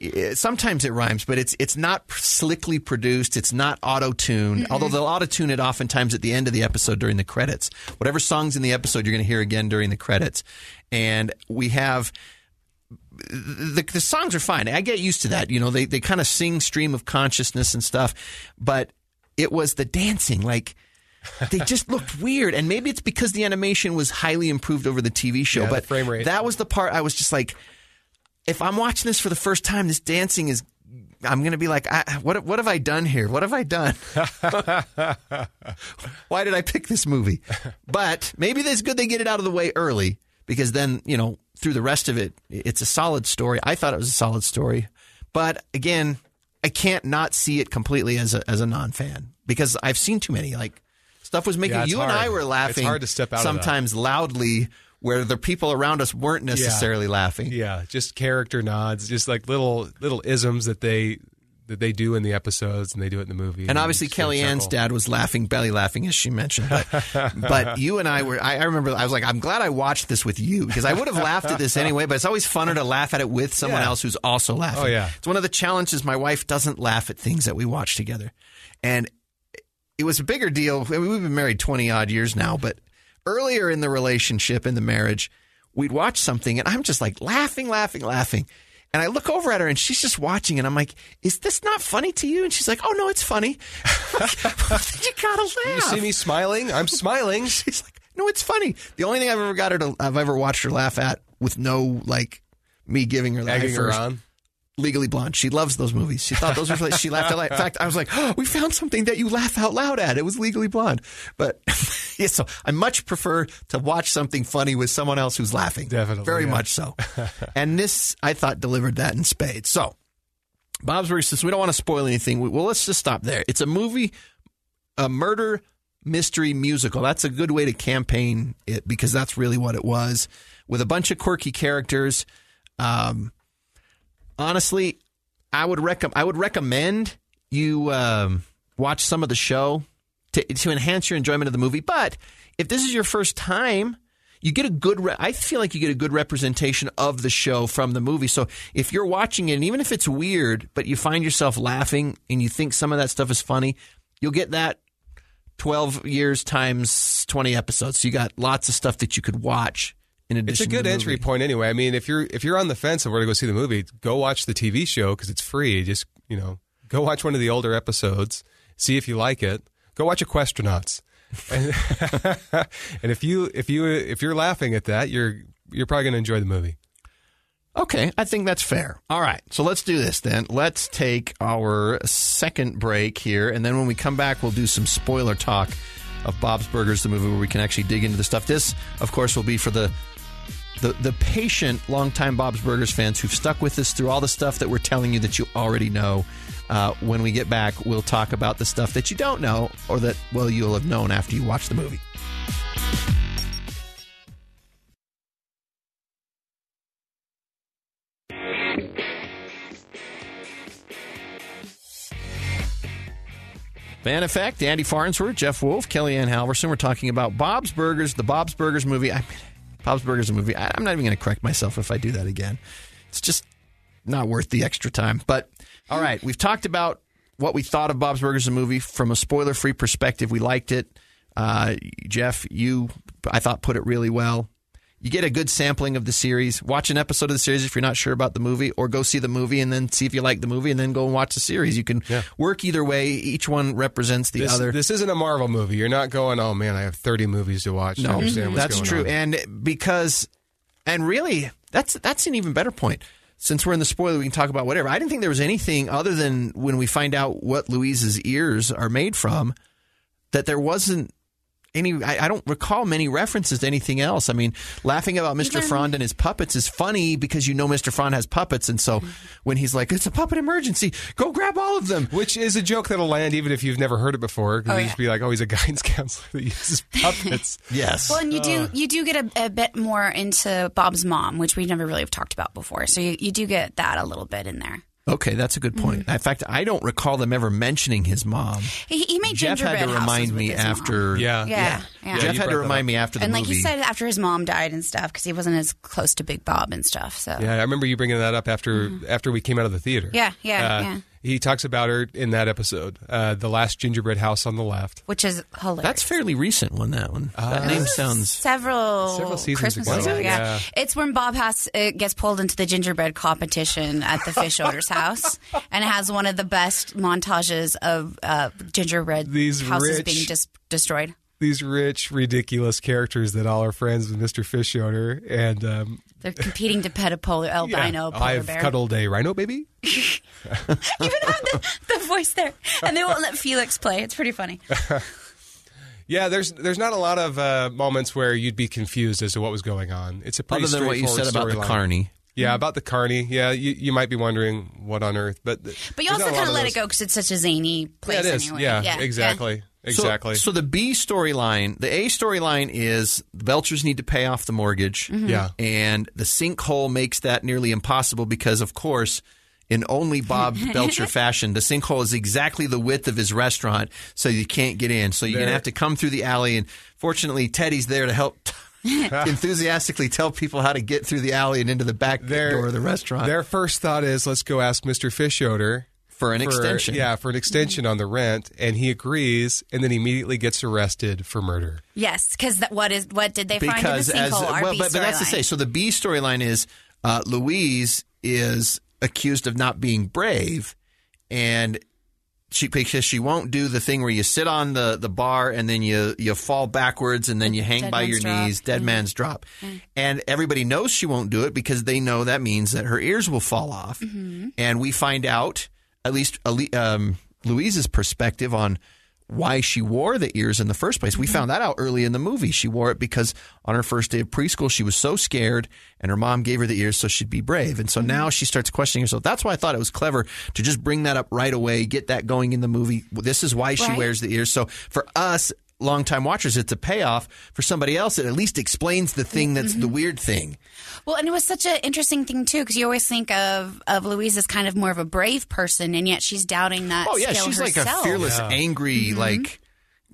it, sometimes it rhymes, but it's it's not slickly produced. It's not auto tuned. Although they'll auto tune it oftentimes at the end of the episode during the credits. Whatever songs in the episode, you're going to hear again during the credits. And we have the, the songs are fine. I get used to that. You know, they they kind of sing stream of consciousness and stuff, but it was the dancing like. they just looked weird, and maybe it's because the animation was highly improved over the TV show. Yeah, but frame rate. that was the part I was just like, if I'm watching this for the first time, this dancing is. I'm going to be like, I, what? What have I done here? What have I done? Why did I pick this movie? But maybe it's good they get it out of the way early because then you know through the rest of it, it's a solid story. I thought it was a solid story, but again, I can't not see it completely as a as a non fan because I've seen too many like stuff was making Yeah, you and. I were laughing. It's hard to step out sometimes loudly where the people around us weren't necessarily laughing. Yeah, just character nods, just like little little isms that they that they do in the episodes and they do it in the movie. And obviously, you just KellieAnn's dad was laughing, belly laughing, as she mentioned. But, but you and I were, I, I remember, I was like, I'm glad I watched this with you because I would have laughed at this anyway, but it's always funner to laugh at it with someone Yeah. else who's also oh, laughing. Oh, yeah. It's one of the challenges. My wife doesn't laugh at things that we watch together. And it was a bigger deal. I mean, we've been married 20 odd years now, but earlier in the relationship, in the marriage, we'd watch something and I'm just like laughing, laughing, laughing. And I look over at her and she's just watching and I'm like, is this not funny to you? And she's like, oh no, it's funny. you gotta laugh. You see me smiling? I'm smiling. She's like, no, it's funny. The only thing I've ever got her to, I've ever watched her laugh at with no like me giving her the Egging her on. Legally Blonde. She loves those movies. She thought those were. She laughed out loud. In fact, I was like, oh, "We found something that you laugh out loud at." It was Legally Blonde. But yeah, so I much prefer to watch something funny with someone else who's laughing. Definitely, very yeah. much so. and this, I thought, delivered that in spades. So, Bob's Burgers. Since we don't want to spoil anything, we- well, let's just stop there. It's a movie, a murder mystery musical. That's a good way to campaign it because that's really what it was, with a bunch of quirky characters. Um, honestly, I would rec- I would recommend you um, watch some of the show to to enhance your enjoyment of the movie. But if this is your first time, you get a good. Re- I feel like you get a good representation of the show from the movie. So if you're watching it, and even if it's weird, but you find yourself laughing and you think some of that stuff is funny, you'll get that 12 years times 20 episodes. So you got lots of stuff that you could watch It's a good entry point anyway. I mean, if you're if you're on the fence of where to go see the movie, go watch the TV show because it's free. Just you know, go watch one of the older episodes, see if you like it. Go watch Equestronauts, and, and if you if you if you're laughing at that, you're you're probably going to enjoy the movie. Okay, I think that's fair. All right, so let's do this then. Let's take our second break here, and then when we come back, we'll do some spoiler talk of Bob's Burgers, the movie where we can actually dig into the stuff. This, of course, will be for the the, the patient, longtime Bob's Burgers fans who've stuck with us through all the stuff that we're telling you that you already know. Uh, when we get back, we'll talk about the stuff that you don't know or that, well, you'll have known after you watch the movie. Fan Effect, Andy Farnsworth, Jeff Woolf, KellieAnn Halvorsen. We're talking about Bob's Burgers, the Bob's Burgers movie. I, Bob's Burgers a movie. I, I'm not even going to correct myself if I do that again. It's just not worth the extra time. But all right, we've talked about what we thought of Bob's Burgers a movie from a spoiler free perspective. We liked it. Uh, Jeff, you I thought put it really well. You get a good sampling of the series. Watch an episode of the series if you're not sure about the movie, or go see the movie and then see if you like the movie, and then go and watch the series. You can work either way. Each one represents the This, other. this isn't a Marvel movie. You're not going, oh man, I have 30 movies to watch. No, that's true. on." And because, and really, that's that's an even better point. Since we're in the spoiler, we can talk about whatever. I didn't think there was anything other than when we find out what Louise's ears are made from, that there wasn't any. I, I don't recall many references to anything else. I mean, laughing about Mr. Even- Frond and his puppets is funny because you know Mr. Frond has puppets, and so when he's like, "It's a puppet emergency, go grab all of them," Which is a joke that'll land even if you've never heard it before. Because Oh, you yeah. just be like, oh, he's a guidance counselor that uses puppets. yes. Well, and you Uh. do you do get a, a bit more into Bob's mom, which we never really have talked about before. So you, you do get that a little bit in there. Okay, that's a good point. In fact, I don't recall them ever mentioning his mom. He, he made Jeff had to remind me his mom. after. Yeah. Yeah, yeah. Jeff had to remind me after the and like movie. he said, after his mom died and stuff, because he wasn't as close to Big Bob and stuff. So Yeah, I remember you bringing that up after after we came out of the theater. Mm-hmm. Yeah, yeah, Uh, yeah. He talks about her in that episode, uh, the last gingerbread house on the left. which is hilarious. That's fairly recent one. That one. that name sounds. several Several seasons Christmas ago. ago. Yeah. Yeah. it's when Bob has uh, gets pulled into the gingerbread competition at the fish owner's house, and it has one of the best montages of uh, gingerbread These houses rich- being dis- destroyed. These rich, ridiculous charecters that all are friends with Mr. Fish Owner, and um, They're competing to pet a polar albino polar I've bear. cuddled a rhino baby. Even have the, the voice there, and they won't let Felix play. It's pretty funny. Yeah, there's there's not a lot of uh, moments where you'd be confused as to what was going on. It's a pretty Other than what you said about the storyline. carney. Yeah, about the carney. Yeah, you, you might be wondering what on earth, but But you also not a lot kind of let those. it go because it's such a zany place. Yeah, it is. Anyway. Yeah, exactly, So- exactly. So, the B storyline, the A storyline is the Belchers need to pay off the mortgage. Mm-hmm. Yeah. And the sinkhole makes that nearly impossible because, of course, in only Bob Belcher fashion, the sinkhole is exactly the width of his restaurant, so you can't get in. So you're going to have to come through the alley. And fortunately, Teddy's there to help. enthusiastically tell people how to get through the alley and into the back Their- door of the restaurant Their first thought is, let's go ask Mr. Fish Owner for an extension. Yeah, for an extension on the rent, and he agrees, and then immediately gets arrested for murder. Yes, because what is what did they find in the because as well, but, but that's to say. So the B storyline is uh, Louise is accused of not being brave, and she because she won't do the thing where you sit on the, the bar and then you you fall backwards and then you hang Dead by your drop. knees, dead Mhm. man's drop, and everybody knows she won't do it because they know that means that her ears will fall off, Mm-hmm. and we find out at least um, Louise's perspective on why she wore the ears in the first place. We Mm-hmm. found that out early in the movie. She wore it because on her first day of preschool, she was so scared, and her mom gave her the ears so she'd be brave. And so Mm-hmm. now she starts questioning herself. That's why I thought it was clever to just bring that up right away, get that going in the movie. This is why she Right. wears the ears. So for us, longtime watchers, it's a payoff. For somebody else, it at least explains the thing that's Mm-hmm. the weird thing. Well, and it was such an interesting thing too, because you always think of of Louise as kind of more of a brave person, and yet she's doubting that. Oh yeah, skill she's like a fearless, angry, Mm-hmm. like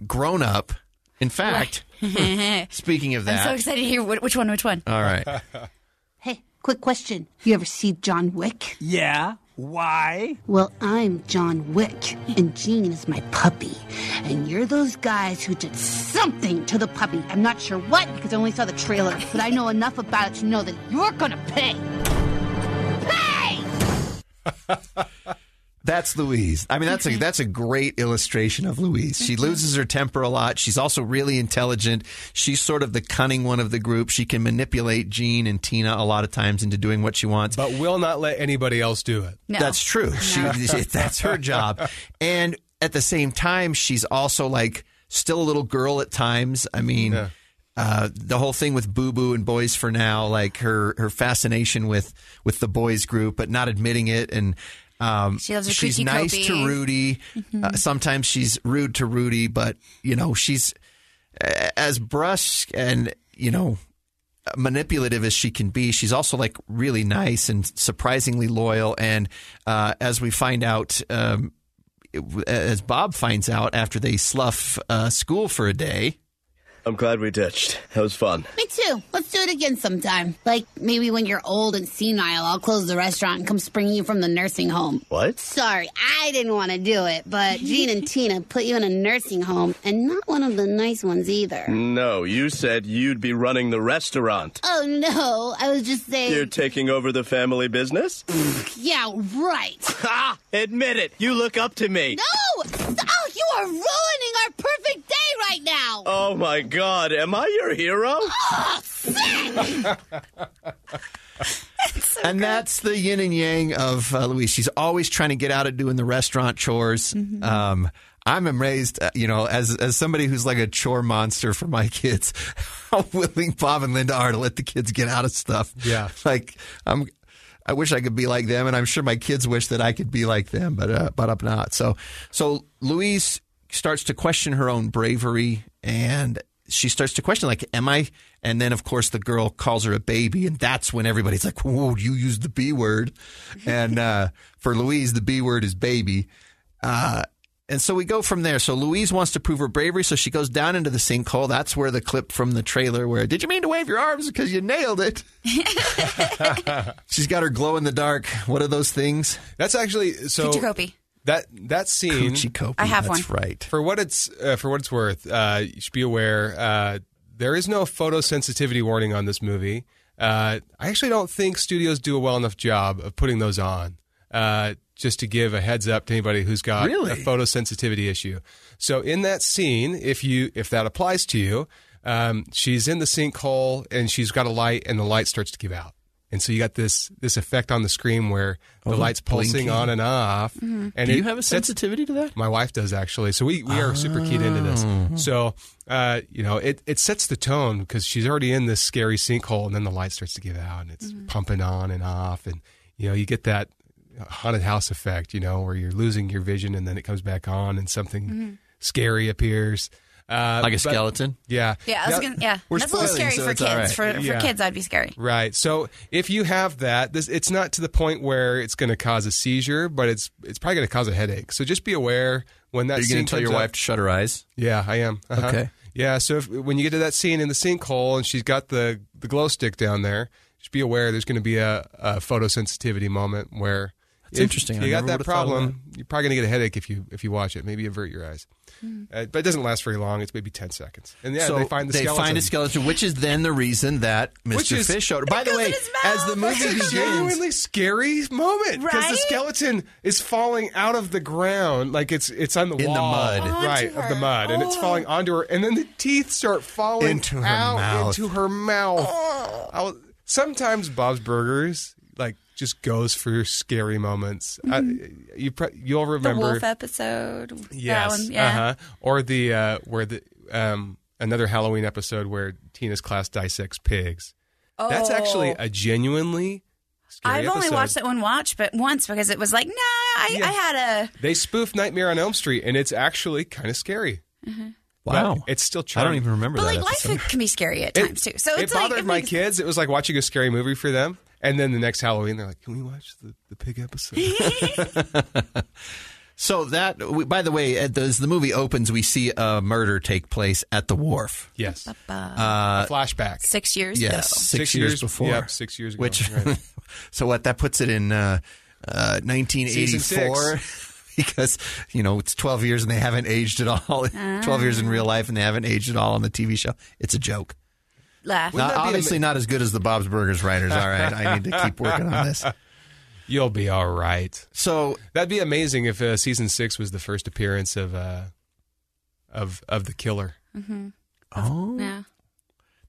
grown up. In fact, speaking of that, I'm so excited to hear which one. Which one? all right. Hey, quick question. You ever see John Wick? Yeah? Why? Well, I'm John Wick, and Gene is my puppy. And you're those guys who did something to the puppy. I'm not sure what because I only saw the trailer, but I know enough about it to know that you're gonna pay. Pay! That's Louise. I mean, that's a that's a great illustration of Louise. She loses her temper a lot. She's also really intelligent. She's sort of the cunning one of the group. She can manipulate Gene and Tina a lot of times into doing what she wants. But will not let anybody else do it. No. That's true. She, that's her job. And at the same time, she's also like still a little girl at times. I mean, Yeah. uh, the whole thing with Boo Boo and Boyz 4 Now, like her her fascination with with the boys group, but not admitting it, and um, She loves her she's nice to Rudy. Uh, sometimes she's rude to Rudy, but you know she's as brusque and you know manipulative as she can be, she's also like really nice and surprisingly loyal. And uh, as we find out, um, it- as Bob finds out after they slough uh, school for a day, I'm glad we ditched. That was fun. Me too. Let's do it again sometime. Like maybe when you're old and senile, I'll close the restaurant and come spring you from the nursing home. What? Sorry, I didn't want to do it, but Gene and Tina put you in a nursing home, and not one of the nice ones either. No, you said you'd be running the restaurant. Oh no, I was just saying. You're taking over the family business? Yeah, right. Ha! Admit it. You look up to me. No! Oh, you are ruining our perfect day right now. Oh my god, am I your hero? Oh, sick! and that's the yin and yang of uh, Louise. She's always trying to get out of doing the restaurant chores. Um, I'm amazed, uh, you know, as as somebody who's like a chore monster for my kids, how willing Bob and Linda are to let the kids get out of stuff. Yeah. like I'm. I wish I could be like them, and I'm sure my kids wish that I could be like them, but uh, but I'm not. So so Louise starts to question her own bravery, and she starts to question like, "Am I?" And then of course the girl calls her a baby, and that's when everybody's like, "Whoa, you used the B word," and uh, for Louise the B word is baby. Uh, and so we go from there. So Louise wants to prove her bravery, so she goes down into the sinkhole. That's where the clip from the trailer where did you mean to wave your arms because you nailed it? She's got her glow in the dark. What are those things? That's actually so. Fuchikopi. That that scene, Kuchi Kopi. I have That's one. right. for what it's uh, for what it's worth, uh, you should be aware uh, there is no photosensitivity warning on this movie. Uh, I actually don't think studios do a well enough job of putting those on. Uh, just to give a heads up to anybody who's got Really? a photosensitivity issue. So in that scene, if you if that applies to you, um, she's in the sinkhole and she's got a light, and the light starts to give out. And so you got this this effect on the screen where the Oh, light's pulsing on and off. And Do it you have a sets- sensitivity to that? my wife does actually. So we, we are super keyed into this. Oh. So, uh, you know, it, it sets the tone because she's already in this scary sinkhole and then the light starts to give out and it's pumping on and off. And, you know, you get that haunted house effect, you know, where you're losing your vision and then it comes back on and something scary appears. Uh, Like a but- skeleton? Yeah. Yeah, I was Now- gonna, yeah. We're That's a little scary so for kids. right. For, for Yeah. kids, that'd be scary. Right. So if you have that, this it's not to the point where it's going to cause a seizure, but it's it's probably going to cause a headache. So just be aware when that Are you going to tell your comes up- wife to shut her eyes? Yeah, I am. Uh-huh. Okay. Yeah, so if, when you get to that scene in the sinkhole and she's got the, the glow stick down there, just be aware there's going to be a, a photosensitivity moment where That's if interesting. I You got that would've thought of problem. You're probably going to get a headache if you if you watch it. Maybe avert your eyes. Uh, but it doesn't last very long. It's maybe ten seconds. And yeah, so they find the skeleton. find a skeleton, which is then the reason that Mr. is- Fish showed. By the way, as the mouth. movie begins, genuinely scary moment because the skeleton is falling out of the ground, like it's it's on the In the mud. right, Onto of the her. mud, and it's Oh. falling onto her, and then the teeth start falling Into her out mouth. into her mouth. I was- sometimes Bob's Burgers like just goes for scary moments. I, you pre- you'll remember The wolf episode. Yes. That one, yeah. Uh-huh. Or the uh, where the um, another Halloween episode where Tina's class dissects pigs. Oh. That's actually Oh. a genuinely scary I've only episode. watched that one watch, but once because it was like, nah, I, Yeah. I had a. They spoof Nightmare on Elm Street, and it's actually kind of scary. wow, But it's still I don't even remember But that like life can be scary at It- times too. So it it's like bothered it my makes- kids. It was like watching a scary movie for them. And then the next Halloween, they're like, "Can we watch the, the pig episode?" So that, by the way, as the- movie opens, we see a murder take place at the wharf. yes, Uh, a flashback. six years Yes, ago. six, Six years, years- before. yep, six years ago, Which, right. so what? That puts it in uh, uh, 1984. Because you know it's 12 years and they haven't aged at all. 12 years in real life and they haven't aged at all on the TV show. It's a joke. Laugh. Wouldn't Not, that be obviously not as good as the Bob's Burgers writers. All right, I need to keep working on this. You'll be all right. So That'd be amazing if uh, season six was the first appearance of uh, of of the killer. Oh, yeah.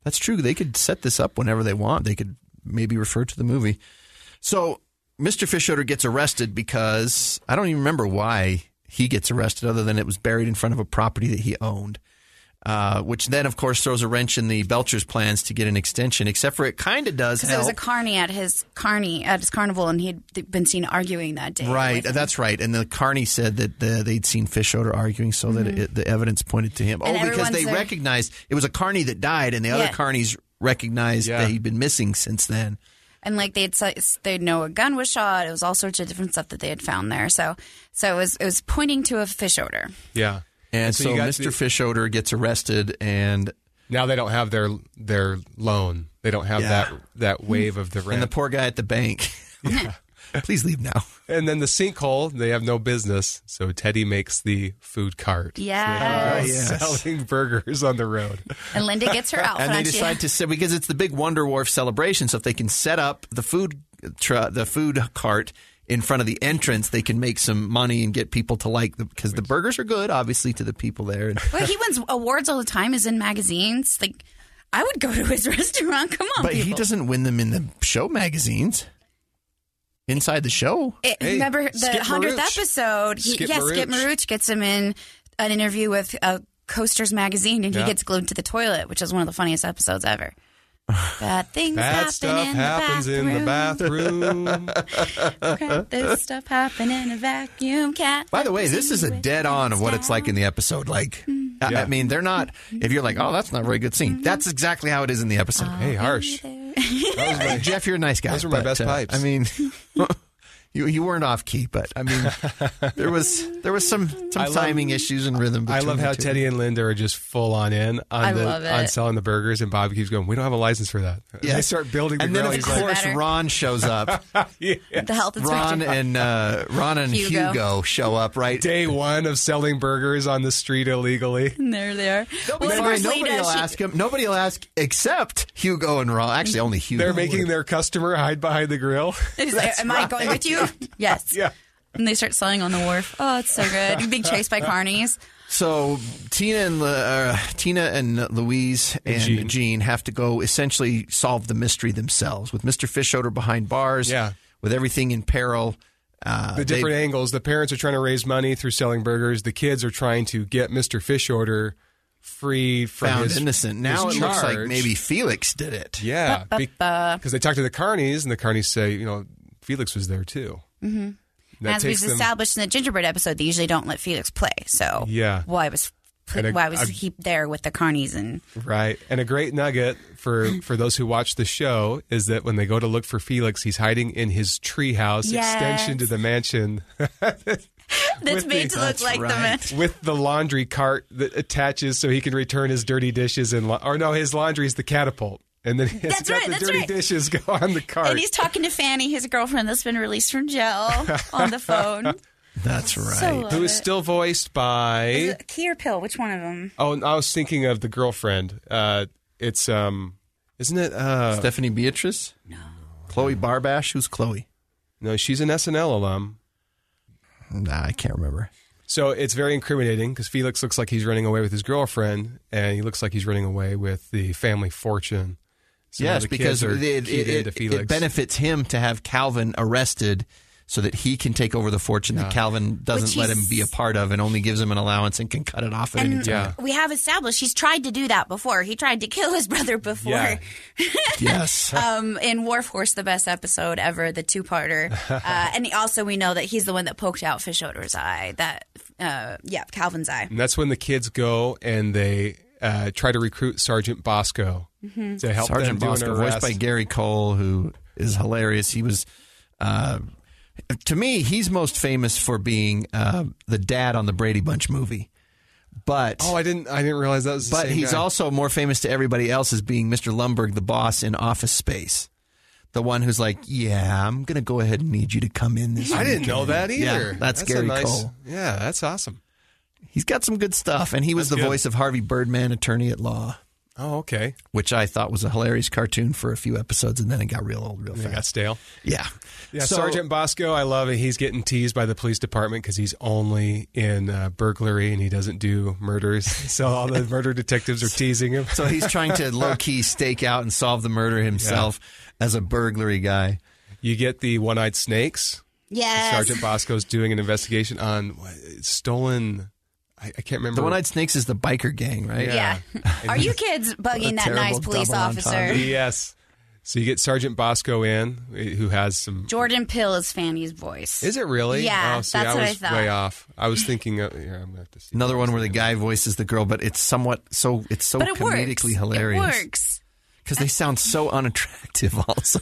that's true. They could set this up whenever they want. They could maybe refer to the movie. So Mr. Fischoeder gets arrested because I don't even remember why he gets arrested, other than it was buried in front of a property that he owned. Uh, which then, of course, throws a wrench in the Belcher's plans to get an extension. Except for it kind of does Because it was a carney at his carney at his carnival, and he'd been seen arguing that day. Right, that's right. And the Carney said that the, they'd seen Fischoeder arguing, so that it, the evidence pointed to him. Mm-hmm. And oh, because they there- recognized it was a Carney that died, and the other Yeah. Carneys recognized Yeah. that he'd been missing since then. and like they'd they'd know a gun was shot. It was all sorts of different stuff that they had found there. So so it was it was pointing to a Fischoeder. Yeah. And so so, Mr. the- Fischoeder gets arrested, and Now they don't have their their loan. They don't have Yeah. that that wave of the rent. And the poor guy at the bank. Please leave now. And then the sinkhole, they have no business. So Teddy makes the food cart. Yes. So they go oh, Selling burgers on the road. And Linda gets her outfit. and they on. decide to set because it's the big Wonder Wharf celebration. So if they can set up the food tr- the food cart in front of the entrance, they can make some money and get people to like them because the burgers are good, obviously, to the people there. Well, he wins awards all the time. Is in magazines. Like, I would go to his restaurant. Come on, but people. he doesn't win them in the show magazines. Inside the show, It- remember the hundredth Marooch. episode? He, Skip Marooch Skip Marooch. Marooch gets him in an interview with uh, Coasters magazine, and Yeah. he gets glued to the toilet, which is one of the funniest episodes ever. Bad things Bad happen stuff in happens the in the bathroom. Crap, this stuff happen in a vacuum. Cat. By the way, this is a dead on of what it's like in the episode. Like, I- I mean, they're not. If you're like, oh, that's not a very good scene. That's exactly how it is in the episode. Hey, harsh. Jeff, you're a nice guy. Those are my but, best uh, pipes. I mean, you you weren't off key, but I mean, there was there was some some I love- timing issues and rhythm. I love the how two. Teddy and Linda are just full on in on I the on selling the burgers, and Bobby keeps going. We don't have a license for that. And Yeah. They start building, the and then of He's like, course Better. Ron shows up. yeah. The health inspector. Ron and uh, Ron and Hugo. Hugo. show up right. Day one of selling burgers on the street illegally. And there they are. Well, Well, fine, nobody Lita, will she- ask him. Nobody will ask except Hugo and Ron. Actually, only Hugo. They're making their customer hide behind the grill. He's like, Am I going with you? Yes. yeah. And they start selling on the wharf. Oh, it's so good. Being chased by carnies. So Tina and uh, Tina and Louise and Gene. Gene. have to go essentially solve the mystery themselves with Mr. Fischoeder behind bars. Yeah. with everything in peril. Uh, the they- different angles. The parents are trying to raise money through selling burgers. The kids are trying to get Mr. Fischoeder free from found his innocent. Now his it looks like charge. maybe Felix did it. yeah, because they talk to the carnies, and the carnies say, you know, Felix was there too. Mm-hmm. As we've them. established in the gingerbread episode, they usually don't let Felix play. So Yeah. why was a- why was a- he there with the carnies and Right. And a great nugget for, for those who watch the show is that when they go to look for Felix, he's hiding in his treehouse Yes. extension to the mansion that's made the- to look like the right. man. with the laundry cart that attaches so he can return his dirty dishes and la- or no, his laundry is the catapult. And then he's That's got right, the that's dirty right. dishes go on the cart. And he's talking to Fanny, his girlfriend that's been released from jail, on the phone. That's right. So who is it. still voiced by Is Key or Peele? Which one of them? Oh, I was thinking of the girlfriend. Uh, it's um, isn't it? Uh, Stephanie Beatrice. No. Chloe Barbash. Who's Chloe? no, she's an SNL alum. Nah, I can't remember. So it's very incriminating because Felix looks like he's running away with his girlfriend, and he looks like he's running away with the family fortune. So yes, the because kids it, it, it, it benefits him to have Calvin arrested so that he can take over the fortune that Calvin doesn't let him be a part of and only gives him an allowance and can cut it off at any And time. we have established he's tried to do that before. He tried to kill his brother before. Yeah. Yes. Um, in Wharf Horse, the best episode ever, the two-parter, uh, and also we know that he's the one that poked out Fischoeder's eye. That, uh, yeah, Calvin's eye. and that's when the kids go and they uh, try to recruit Sergeant Bosco Mm-hmm. to help Sergeant them Bosco, voiced by Gary Cole, who is hilarious. He was, uh, to me, he's most famous for being uh, the dad on the Brady Bunch movie. But oh, I didn't. I didn't realize that was. The but same he's guy. also more famous to everybody else as being Mr. Lumbergh, the boss in Office Space. The one who's like, yeah, I'm going to go ahead and need you to come in this I didn't know that either. Yeah, that's, a Gary nice- Cole. Yeah, that's awesome. He's got some good stuff. And he was That's the good. voice of Harvey Birdman, attorney at law, Oh, okay. which I thought was a hilarious cartoon for a few episodes. And then it got real old real They got fast. stale. Yeah. Yeah, So- Sergeant Bosco, I love it. He's getting teased by the police department because he's only in uh, burglary and he doesn't do murders. So all the murder detectives are teasing him. So he's trying to low key stake out and solve the murder himself as a burglary guy. You get the one-eyed snakes. Yes. Sergeant Bosco's doing an investigation on what, stolen. I, I can't remember. The One Eyed Snakes is the biker gang, right? Yeah. Are you kids bugging that nice police officer? Yes. So you get Sergeant Bosco in, eh, who has some. Jordan Peele is Fanny's voice. Is it really? Yeah, oh, see, that's I what I was thought. way off. I was thinking. Of, here, I'm gonna have to see. Another one where the guy voices the girl, but it's somewhat so it's so but it works. comedically hilarious. It works. because they sound so unattractive. Also,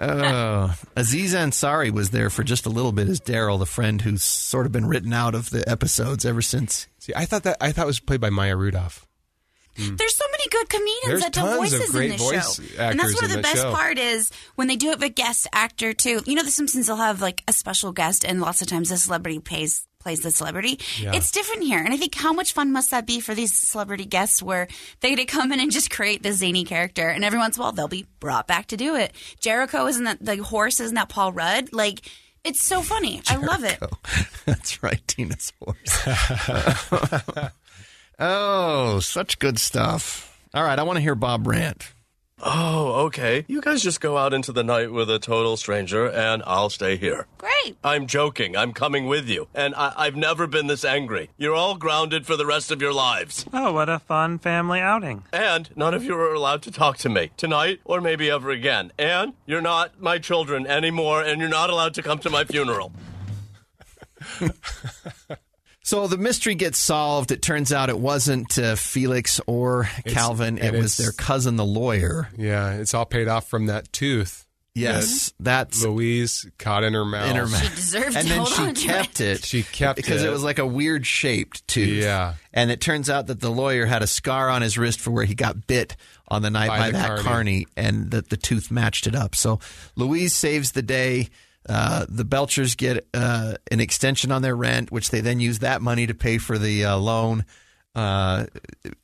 oh, Aziz Ansari was there for just a little bit as Darryl, the friend who's sort of been written out of the episodes ever since. See, I thought that I thought it was played by Maya Rudolph. Hmm. There's so many good comedians There's that do tons of voices great in the voice show, and that's actors one of the best show. part is when they do it with a guest actor too. You know, The Simpsons will have like a special guest, and lots of times the celebrity pays plays the celebrity. Yeah. It's different here, and I think how much fun must that be for these celebrity guests where they get to come in and just create this zany character, and every once in a while they'll be brought back to do it. Jericho isn't that the horse? Isn't that Paul Rudd? Like. It's so funny. I love it. That's right, Tina's horse. oh, such good stuff. All right, I want to hear Bob rant. Oh, okay. You guys just go out into the night with a total stranger, and I'll stay here. Great. I'm joking. I'm coming with you. And I- I've never been this angry. You're all grounded for the rest of your lives. Oh, what a fun family outing. And none of you are allowed to talk to me tonight or maybe ever again. And you're not my children anymore, and you're not allowed to come to my funeral. So the mystery gets solved. It turns out it wasn't uh, Felix or Calvin. It and was it's- their cousin, the lawyer. Yeah, it's all paid off from that tooth. Yes, that that's Louise caught in her mouth. in her mouth. deserved and to then hold she on to kept it. She kept because it. Because it was like a weird shaped tooth. Yeah. And it turns out that the lawyer had a scar on his wrist for where he got bit on the night by, By the that carny. carny, and that the tooth matched it up. So Louise saves the day. Uh, the Belchers get uh, an extension on their rent, which they then use that money to pay for the uh, loan. Uh,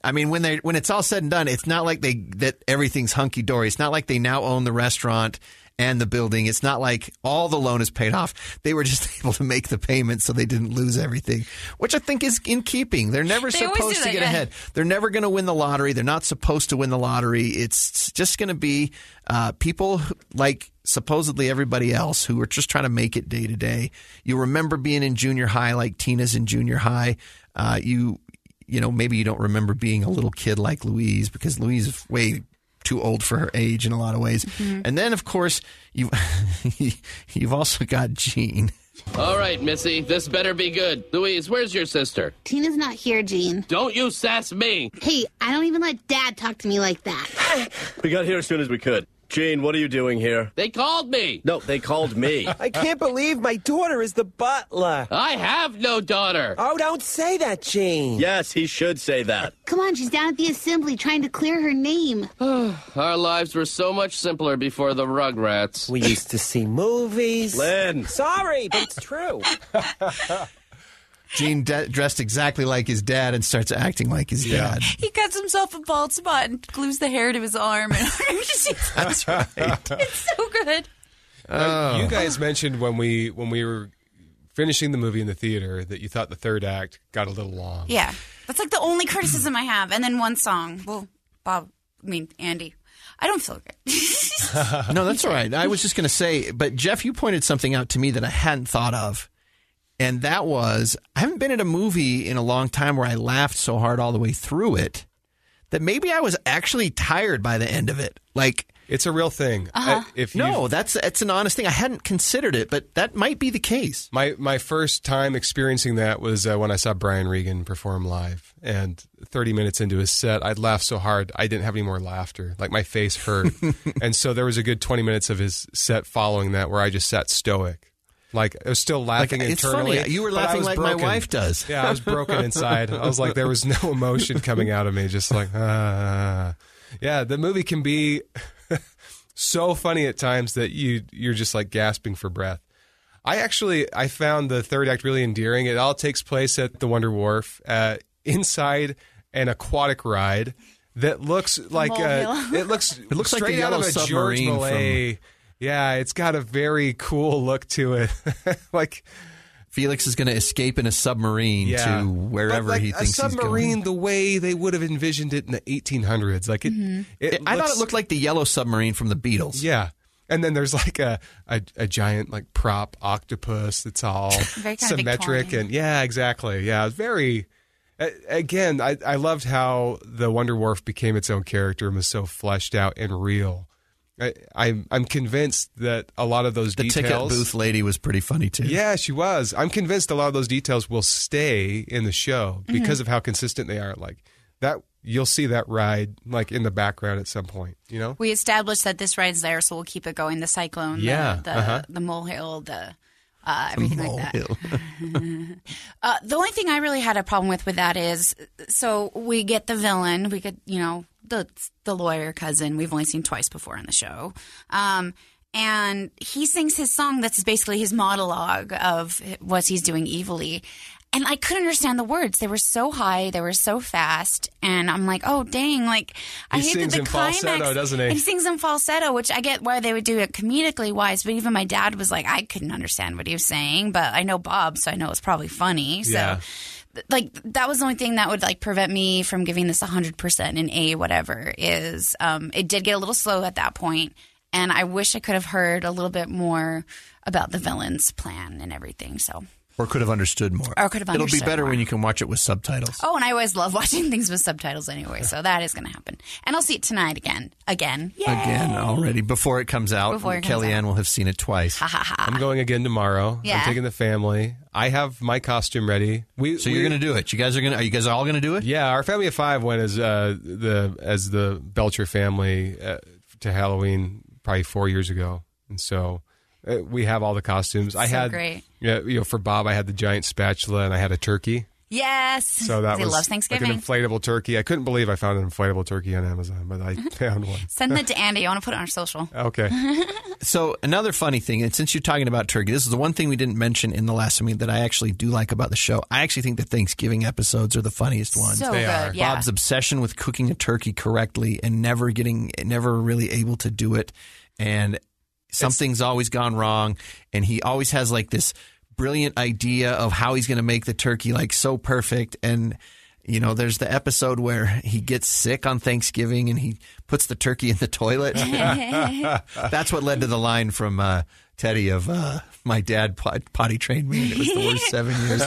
I mean, when they when it's all said and done, it's not like they that everything's hunky dory. It's not like they now own the restaurant and the building. It's not like all the loan is paid off. They were just able to make the payment so they didn't lose everything, which I think is in keeping. They're never They supposed do to that, get yeah. ahead. They're never going to win the lottery. They're not supposed to win the lottery. It's just going to be uh, people like supposedly everybody else who are just trying to make it day to day. You remember being in junior high like Tina's in junior high. Uh, you you know maybe you don't remember being a little kid like Louise because Louise is way too old for her age in a lot of ways. Mm-hmm. And then of course you you've also got Gene. All right, Missy, this better be good. Louise, where's your sister? Tina's not here, Gene. Don't you sass me. Hey, I don't even let Dad talk to me like that. We got here as soon as we could. Gene, what are you doing here? They called me. No, they called me. I can't believe my daughter is the butler. I have no daughter. Oh, don't say that, Gene. yes, he should say that. Come on, she's down at the assembly trying to clear her name. Our lives were so much simpler before the Rugrats. We used to see movies. Lynn. Sorry, but it's true. Gene de- dressed exactly like his dad and starts acting like his dad. He cuts himself a bald spot and glues the hair to his arm. And That's right. it's so good. Uh, you guys mentioned when we when we were finishing the movie in the theater that you thought the third act got a little long. Yeah, that's like the only criticism I have. And then one song. Well, Bob, I mean Andy, I don't feel good. no, that's all right. I was just going to say, but Jeff, you pointed something out to me that I hadn't thought of. And that was I haven't been in a movie in a long time where I laughed so hard all the way through it that maybe I was actually tired by the end of it. Like It's a real thing. Uh-huh. I- if no, that's that's an honest thing. I hadn't considered it, but that might be the case. My my first time experiencing that was uh, when I saw Brian Regan perform live, and 30 minutes into his set, I'd laughed so hard I didn't have any more laughter. Like my face hurt, and so there was a good 20 minutes of his set following that where I just sat stoic. Like I was still laughing Like, it's internally. funny. You were laughing was like my wife does. Yeah, I was broken inside. I was like, there was no emotion coming out of me. Just like, ah. yeah. The movie can be so funny at times that you you're just like gasping for breath. I actually I found the third act really endearing. It all takes place at the Wonder Wharf, uh, inside an aquatic ride that looks like a, it looks It looks like the straight out yellow of a George submarine from- Millet. Yeah, it's got a very cool look to it. like Felix is going to escape in a submarine yeah. to wherever But like he thinks a submarine he's going. the way they would have envisioned it in the 1800s. Like it, it I thought it looked like the yellow submarine from the Beatles. Yeah. And then there's like a, a, a giant like prop octopus that's all Very symmetric and yeah, exactly. Yeah, it's very. Again, I, I loved how the Wonder Wharf became its own character and was so fleshed out and real. I, I'm I'm convinced that a lot of those The details. ticket booth lady was pretty funny too. Yeah, she was. I'm convinced a lot of those details will stay in the show Mm-hmm. because of how consistent they are. Like that, you'll see that ride like in the background at some point. You know. we established that this ride's there, so we'll keep it going. The cyclone, Yeah, the the, uh-huh. the molehill, the uh, everything like that. Uh, the only thing I really had a problem with with that is, so we get the villain, we get you know the the lawyer cousin we've only seen twice before in the show, um, and he sings his song that's basically his monologue of what he's doing evilly. And I couldn't understand the words. They were so high, they were so fast, and I'm like, "Oh dang!" Like I He hate sings that the in climax. falsetto, doesn't he? He sings in falsetto, which I get why they would do it comedically wise, but even my dad was like, I couldn't understand what he was saying, but I know Bob, so I know it's probably funny. So Yeah. Like that was the only thing that would like prevent me from giving this 100% in A whatever is um it did get a little slow at that point and I wish I could have heard a little bit more about the villain's plan and everything. So Or could have understood more. Or could have understood. It'll be better more. when you can watch it with subtitles. Oh, and I always love watching things with subtitles anyway, so that is going to happen. And I'll see it tonight again. Again. Yay! Again, already before it comes out, Before it comes KellieAnn will have seen it twice. Ha ha ha. I'm going again tomorrow. Yeah. I'm taking the family. I have my costume ready. We, So you're going to do it. You guys are going to. Are you guys all going to do it? Yeah, our family of five went as uh, the as the Belcher family uh, to Halloween probably four years ago, and so uh, we have all the costumes. I So had, great. yeah, you know, for Bob, I had the giant spatula and I had a turkey. Yes. So that he was loves like an inflatable turkey. I couldn't believe I found an inflatable turkey on Amazon, but I found one. Send that to Andy. I want to put it on our social. Okay. So another funny thing, and since you're talking about turkey, this is the one thing we didn't mention in the last meeting that I actually do like about the show. I actually think the Thanksgiving episodes are the funniest ones. So They good, are. yeah. Bob's obsession with cooking a turkey correctly and never getting, never really able to do it, and something's always gone wrong, and he always has like this brilliant idea of how he's going to make the turkey like so perfect and. You know, there's the episode where he gets sick on Thanksgiving and he puts the turkey in the toilet. That's what led to the line from uh, Teddy of uh, my dad pot- potty trained me. And it was the worst seven years.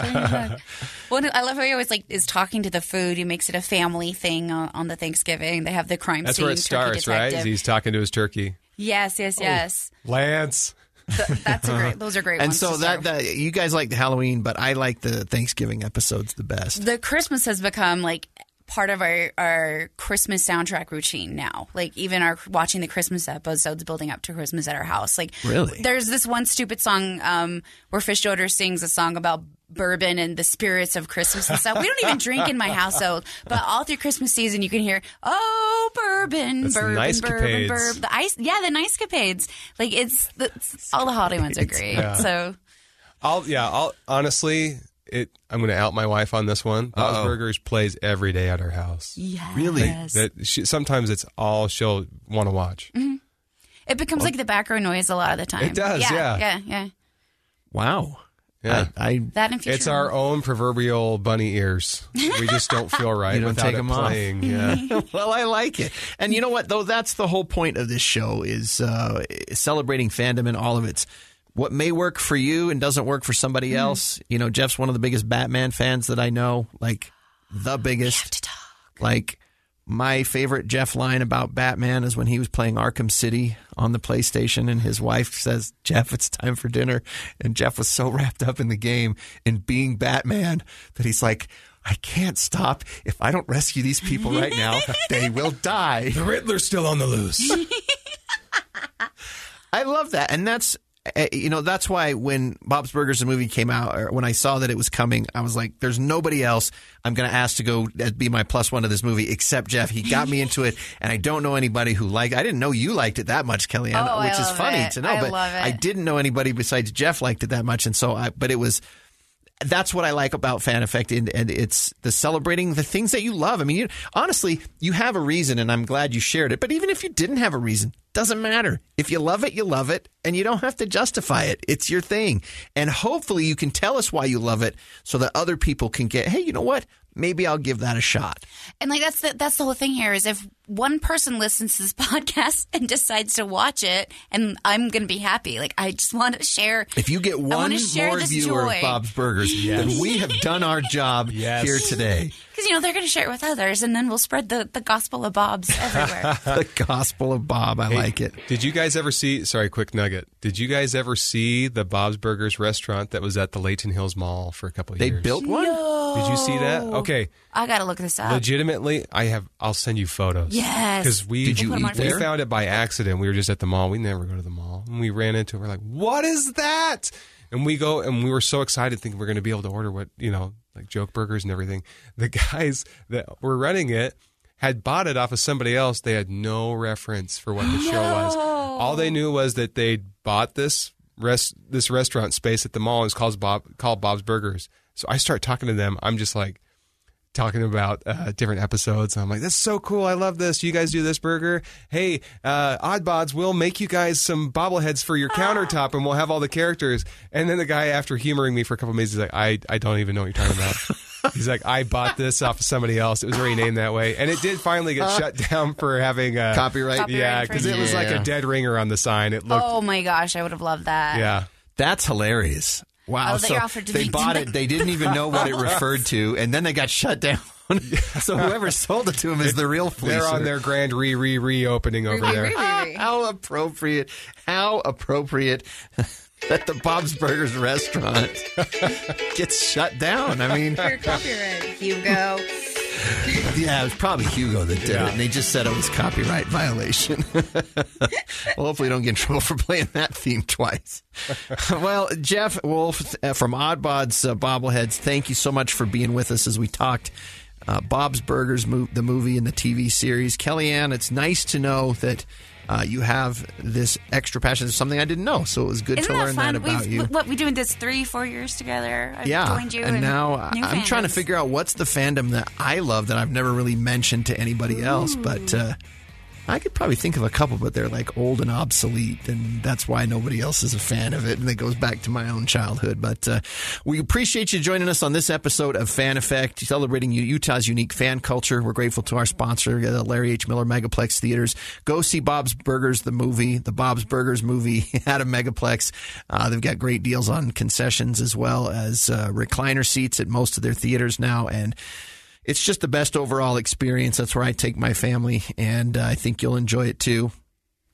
Well, I love how he always like is talking to the food. He makes it a family thing on, on the Thanksgiving. They have the crime That's scene. where it turkey starts, right? detective. He's talking to his turkey. Yes, yes, yes. Lance. Th- that's a great. Those are great. and ones so that, that you guys like the Halloween, but I like the Thanksgiving episodes the best. the Christmas has become like part of our, our Christmas soundtrack routine now. Like even our watching the Christmas episodes building up to Christmas at our house. Like Really? there's this one stupid song um, where Fischoeder sings a song about bourbon and the spirits of Christmas and stuff. We don't even drink in my household, but all through Christmas season you can hear oh bourbon, That's bourbon, nice bourbon, capades. bourbon. The ice, yeah, the nice capades. Like it's, it's all the holiday ones are great. Yeah. So I'll yeah. I'll honestly, it. I'm going to out my wife on this one. Bob's Burgers plays every day at our house. yeah, Really? That she, sometimes it's all she'll want to watch. it becomes like the background noise a lot of the time. It does, yeah. yeah, yeah. Wow. Yeah. I, I That and future. It's our own proverbial bunny ears. We just don't feel right You don't without take it 'em off. playing. Yeah. well, I like it. And you know what, though? That's the whole point of this show is uh, celebrating fandom and all of its. What may work for you and doesn't work for somebody Mm-hmm. else. You know, Jeff's one of the biggest Batman fans that I know, like the biggest. Like my favorite Jeff line about Batman is when he was playing Arkham City on the PlayStation and his wife says, Jeff, it's time for dinner. And Jeff was so wrapped up in the game and being Batman that he's like, I can't stop. If I don't rescue these people right now, they will die. the Riddler's still on the loose. I love that, and that's you know that's why when Bob's Burgers the movie came out, or when I saw that it was coming, I was like, "There's nobody else I'm going to ask to go uh, be my plus one to this movie except Jeff." He got me into it, and I don't know anybody who liked. I didn't know you liked it that much, KellieAnn, Oh, which is funny it. to know. I but. I didn't know anybody besides Jeff liked it that much, and so I. But it was that's what I like about Fan Effect, and, and it's the celebrating the things that you love. I mean, you, honestly, you have a reason, and I'm glad you shared it. But even if you didn't have a reason, doesn't matter. If you love it, you love it, and you don't have to justify it. It's your thing, and hopefully, you can tell us why you love it, so that other people can get, hey, you know what? Maybe I'll give that a shot. And like that's the that's the whole thing here is if one person listens to this podcast and decides to watch it, and I'm going to be happy. Like I just want to share. If you get I one wanna share more this viewer joy. of Bob's Burgers, then we have done our job Yes. here today. Because you know they're going to share it with others, and then we'll spread the, the gospel of Bob's everywhere. the Gospel of Bob. I Hey, like it. Did you guys ever see? Sorry, quick nugget. Did you guys ever see the Bob's Burgers restaurant that was at the Layton Hills Mall for a couple of They years? They built one. Did you see that? Okay, I got to look this up. legitimately, I have. I'll send you photos. Yes. because we Did you We'll put 'em eat on we there? found it by accident. We were just at the mall. We never go to the mall, and we ran into. it. We're like, "What is that?" And we go and we were so excited thinking we are going to be able to order what, you know, like joke burgers and everything. The guys that were running it had bought it off of somebody else. They had no reference for what the show was. All they knew was that they bought this rest this restaurant space at the mall. It was called Bob called Bob's Burgers. So I start talking to them. I'm just like talking about uh, different episodes. I'm like, "That's so cool! I love this. You guys do this burger. Hey, uh, Oddbods, we'll make you guys some bobbleheads for your countertop, and we'll have all the characters." And then the guy, after humoring me for a couple of minutes, he's like, "I I don't even know what you're talking about." he's like, "I bought this off of somebody else. It was already named that way, and it did finally get shut down for having a Copyright? Copyright Yeah, because it was like a dead ringer on the sign. It looked, Oh my gosh, I would have loved that. yeah. That's hilarious. Wow. Oh, they so offered to they bought them- it. They didn't even know what it referred to, and then they got shut down. so whoever sold it to him is the real fleecer. They're on their grand re re reopening over there. How appropriate. How appropriate that the Bob's Burgers restaurant gets shut down. I mean, Your copyright, Hugo. yeah, it was probably Hugo that did Yeah. it, and they just said it was copyright violation. well, hopefully, don't get in trouble for playing that theme twice. well, Jeff Woolf uh, from Oddbods uh, Bobbleheads, thank you so much for being with us as we talked. Uh, Bob's Burgers, mo- the movie and the TV series. KellieAnn, it's nice to know that uh, you have this extra passion. It's something I didn't know, so it was good Isn't to learn fun? that about We've, you. What we doing this three, four years together? I've yeah, joined you, and now new I'm trying to figure out what's the fandom that I love that I've never really mentioned to anybody else. But uh, I could probably think of a couple, but they're like old and obsolete, and that's why nobody else is a fan of it. And it goes back to my own childhood. But uh, we appreciate you joining us on this episode of Fan Effect, celebrating Utah's unique fan culture. We're grateful to our sponsor, the Larry H. Miller Megaplex Theaters. Go see Bob's Burgers, the movie, the Bob's Burgers movie at a Megaplex. Uh, they've got great deals on concessions as well as uh, recliner seats at most of their theaters now, and it's just the best overall experience. That's where I take my family, and uh, I think you'll enjoy it too.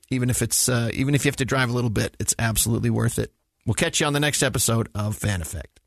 Even if it's uh, even if you have to drive a little bit, it's absolutely worth it. We'll catch you on the next episode of Fan Effect.